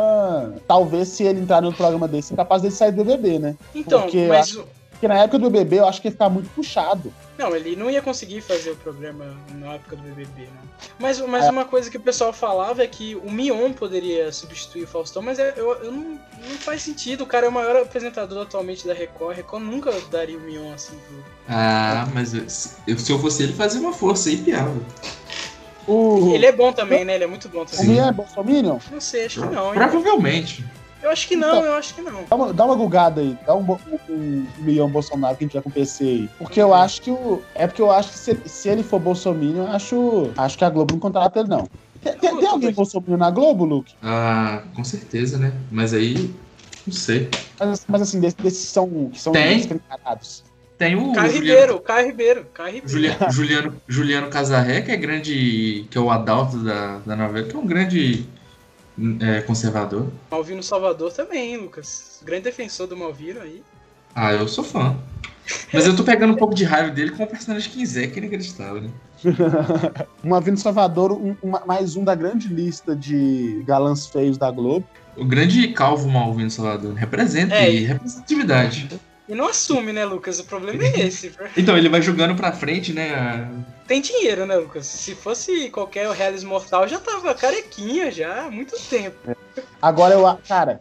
Talvez, se ele entrar no programa desse, é capaz dele sair do BBB, né? Então, Porque mas. o- Porque na época do BBB, eu acho que ia ficar muito puxado. Não, ele não ia conseguir fazer o programa na época do BBB, né? Mas, mas É. uma coisa que o pessoal falava é que o Mion poderia substituir o Faustão, mas eu, eu, eu não, não faz sentido. O cara é o maior apresentador atualmente da Record. A Record nunca daria o Mion assim pro. Ah, mas eu- se eu, se eu fosse ele, fazia uma força aí, piava. O, Ele é bom também, né? Ele é muito bom o também. Mian é Bolsominion? Não sei, acho que não, hein? Eu acho que não, eu acho que não. Dá uma, dá uma gugada aí, dá um, um, um Mion Bolsonaro que a gente vai com o PC aí. Porque eu acho que o. É porque eu acho que se, se ele for Bolsominion, eu acho. Acho que a Globo não contrata ele, não. Tem, tem- tem alguém Bolsominion na Globo, Luke? Ah, com certeza, né? Mas aí, não sei. Mas, mas assim, desses, desses que são, que são Tem. escancarados. Tem o Caio Ribeiro, Caio Ribeiro, Caio Ribeiro. Juliano, Juliano, Juliano Casarré, que é grande. que é o Adalto da, da novela, que é um grande é, conservador. Malvino Salvador também, hein, Lucas. Grande defensor do Malvino aí. Ah, eu sou fã. Mas eu tô pegando um pouco de raiva dele com o personagem que é inacreditável, né? Uma Vindo Salvador, um- uma- mais um da grande lista de galãs feios da Globo. O grande calvo Malvino Salvador. Representa É, e representatividade. E não assume, né, Lucas? O problema é esse. Então, ele vai jogando pra frente, né? Tem dinheiro, né, Lucas? Se fosse qualquer Reales Mortal, já tava carequinha já há muito tempo. Agora eu. Cara.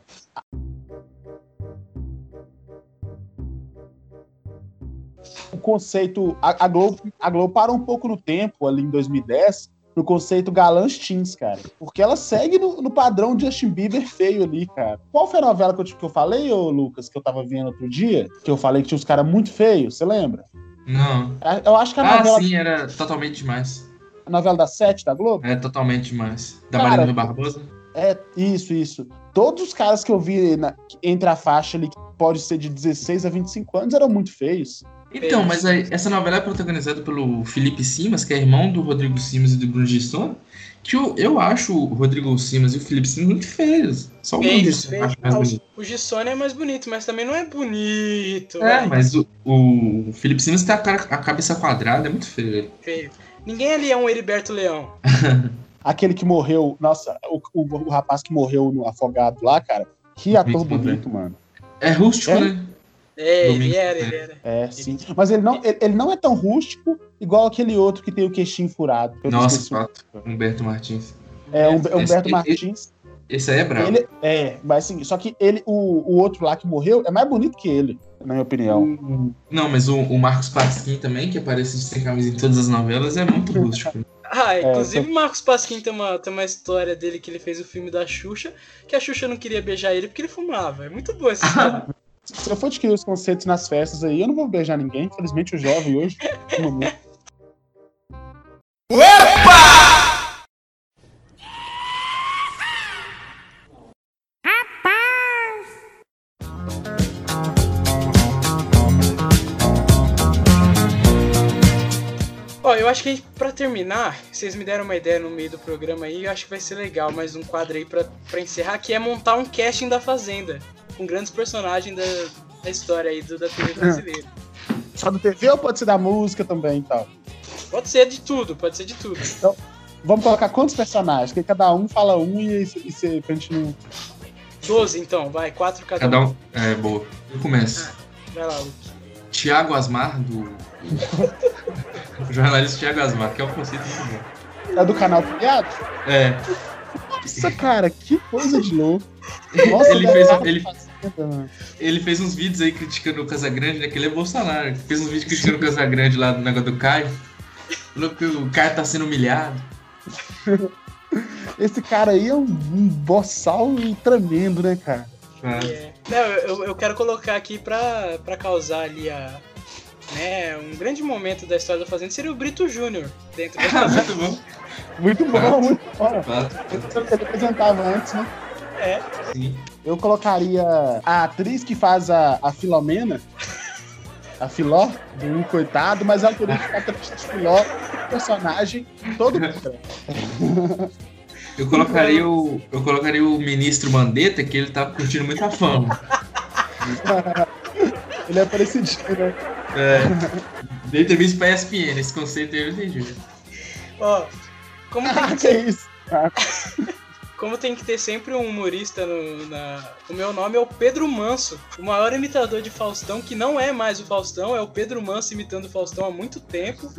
O conceito. A, a Globo, a Globo parou um pouco no tempo, ali em 2010, no conceito galãs teens, cara. Porque ela segue no, no padrão de Justin Bieber feio ali, cara. Qual foi a novela que eu, que eu falei, ô Lucas, que eu tava vendo outro dia? Que eu falei que tinha uns caras muito feios, você lembra? Não. Eu acho que a Ah, novela, sim, era totalmente demais. a novela da Sete da Globo. É totalmente demais. Da Cara, Marina Barbosa? É, isso, isso. Todos os caras que eu vi na- entre a faixa ali, que pode ser de 16 a 25 anos, eram muito feios. Então, mas aí, essa novela é protagonizada pelo Felipe Simas, que é irmão do Rodrigo Simas e do Bruno Gissone, que eu, eu acho o Rodrigo Simas e o Felipe Simas muito feios. Só o Bruno eu feios. acho mais Ah, bonito. O Gissone é mais bonito, mas também não é bonito. É, mas o, o Felipe Simas tem a, cara- a cabeça quadrada, é muito feio. Feio. Ninguém ali é um Heriberto Leão. Aquele que morreu, nossa, o, o- o rapaz que morreu no afogado lá, cara, que ator Bonito, bonito, mano. É rústico, É? né? É, ele Domingos, era, ele era. É, sim. Mas ele não, ele, ele não é tão rústico igual aquele outro que tem o queixinho furado. Eu Nossa, fato. Humberto Martins. É, um, Humberto Esse- Martins. Esse aí é brabo. Ele, é, mas assim, só que ele, o, o outro lá que morreu é mais bonito que ele, na minha opinião. Não, mas o, o Marcos Pasquim também, que aparece de sem camisa em todas as novelas, é muito rústico. Ah, É, inclusive o Marcos Pasquim tem uma, tem uma história dele que ele fez o filme da Xuxa, que a Xuxa não queria beijar ele porque ele fumava. É muito boa essa história. Se eu for adquirir os conceitos nas festas aí, eu não vou beijar ninguém. Infelizmente, o jovem hoje. fuma muito. Ó, eu acho que a gente, pra terminar, vocês me deram uma ideia no meio do programa aí, eu acho que vai ser legal mais um quadro aí pra, pra encerrar, que é montar um casting da Fazenda, com grandes personagens da, da história aí do, da TV brasileira. Só do TV ou pode ser da música também e tal? Pode ser de tudo, pode ser de tudo. Vamos colocar quantos personagens? Que cada um fala um e, e se, pra gente não. 12 então, vai, quatro cada, Cada um. um. É, boa. Eu começo. Vai lá, Luke. Tiago Asmar, do. O jornalista Thiago Asmar, que é um conceito muito bom. É do canal Piado? É, Nossa, cara, que coisa de louco. Nossa, Ele fez- ele-. Ele fez uns vídeos aí criticando o Casagrande, né? Que ele é Bolsonaro. Fez uns vídeos criticando o Casagrande lá do negócio do Caio. Falou que o Caio tá sendo humilhado. Esse cara aí é um, um boçal tremendo, né, cara? Ah, É. Não, eu, eu quero colocar aqui pra, pra causar ali a. Né, um grande momento da história da Fazenda seria o Brito Júnior dentro da muito bom. Muito bom, muito bom. Fato. Ele apresentava antes, né? É. Sim. Eu colocaria a atriz que faz a, a Filomena, a Filó, do um coitado, mas ela que ficar travesti de Filó, personagem todo. Eu colocaria o. Eu colocaria o ministro Mandetta, que ele tá curtindo muita fama. Ele é parecidinho, né? É. Dei entrevista pra ESPN, esse conceito aí eu entendi. Ó, como tem Ah, que que ter, isso? Como tem que ter sempre um humorista no, na. O meu nome é o Pedro Manso, o maior imitador de Faustão, que não é mais o Faustão, é o Pedro Manso imitando o Faustão há muito tempo.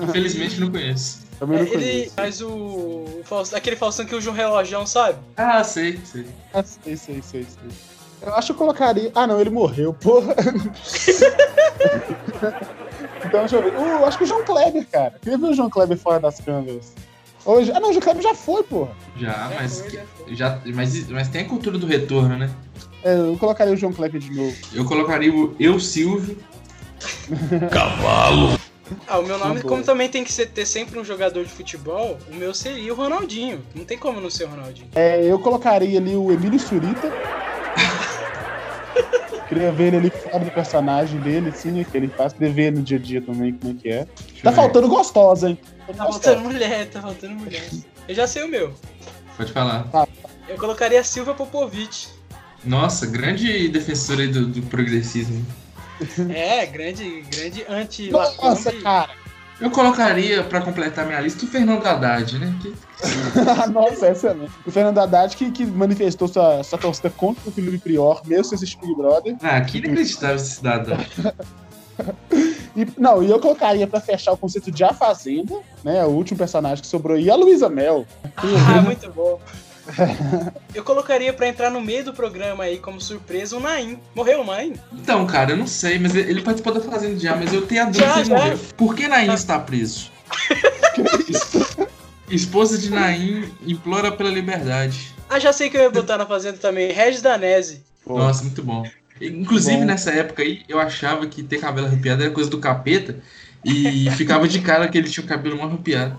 Infelizmente não conheço. Também não É, ele conheço. faz o. o Faustão, aquele Faustão que usa um relojão, sabe? Ah, sei, sei. Ah, sei, sei, sei, sei. Eu acho que eu colocaria. Ah, não, ele morreu, porra. então, deixa eu ver. Uh, eu acho que o João Kleber, cara. Queria ver o João Kleber fora das câmeras. Hoje... Ah, não, o João Kleber já foi, porra. Já, mas, foi, já foi. já, mas, mas tem a cultura do retorno, né? É, eu colocaria o João Kleber de novo. Eu colocaria o Eu Silvio. Ah, o meu nome, Uma boa. como também tem que ser, ter sempre um jogador de futebol, o meu seria o Ronaldinho. Não tem como não ser o Ronaldinho. É, eu colocaria ali o Emílio Surita. Queria ver ele fora do personagem dele, sim, que ele faz. Queria ver ele no dia a dia também, como é que é. Deixa Tá faltando gostosa, hein? Tá faltando mulher, tá faltando mulher. Eu já sei o meu. Pode falar. Eu colocaria a Silvia Popovic. Nossa, grande defensora aí do, do progressismo. É, grande, grande anti Nossa, cara. Eu colocaria, pra completar minha lista, o Fernando Haddad, né? Que- Nossa, é excelente. O Fernando Haddad que, que manifestou sua, sua torcida contra o Felipe Prior, mesmo sem assistir Big Brother. Ah, que inacreditável esse cidadão. E, não, e eu colocaria pra fechar o conceito de A Fazenda, né? O último personagem que sobrou aí, a Luísa Mel. Ah, muito bom. Eu colocaria pra entrar no meio do programa aí como surpresa o Naim. Morreu o Naim? Então, cara, eu não sei, mas ele participou da Fazenda já, mas eu tenho a dúvida Já, se ele já. morreu. Por que Naim está preso? Esposa de Naim implora pela liberdade. Ah, já sei que eu ia botar na fazenda também. Regis Danese. Pô. Nossa, muito bom. Inclusive, Bom. nessa época aí, eu achava que ter cabelo arrepiado era coisa do capeta. E ficava de cara que ele tinha o cabelo mal arrepiado.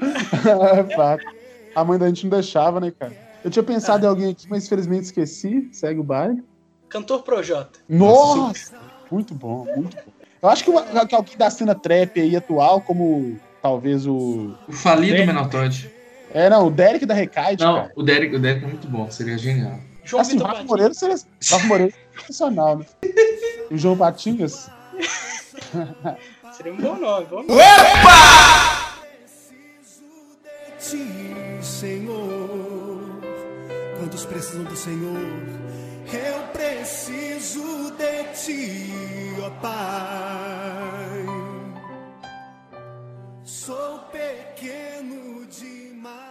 É fato. A mãe da gente não deixava, né, cara? Eu tinha pensado em alguém aqui, mas infelizmente esqueci. Segue o baile. Cantor Projota. Nossa! Muito bom, muito bom. Eu acho que, uma- que alguém da cena trap aí atual, como talvez o. O falido Todd. É, não, o Derek da Recaide, Não, cara. o Derek, o Derek é muito bom, seria genial. João Assim, o Vitor Rafa Batista. Moreira seria. Rafa Moreira é sensacional, né? E o João Patinhas. Seria um bom nome, bom nome ti, Senhor. Quantos precisam do Senhor? Eu preciso de ti, ó Pai. Sou pequeno demais.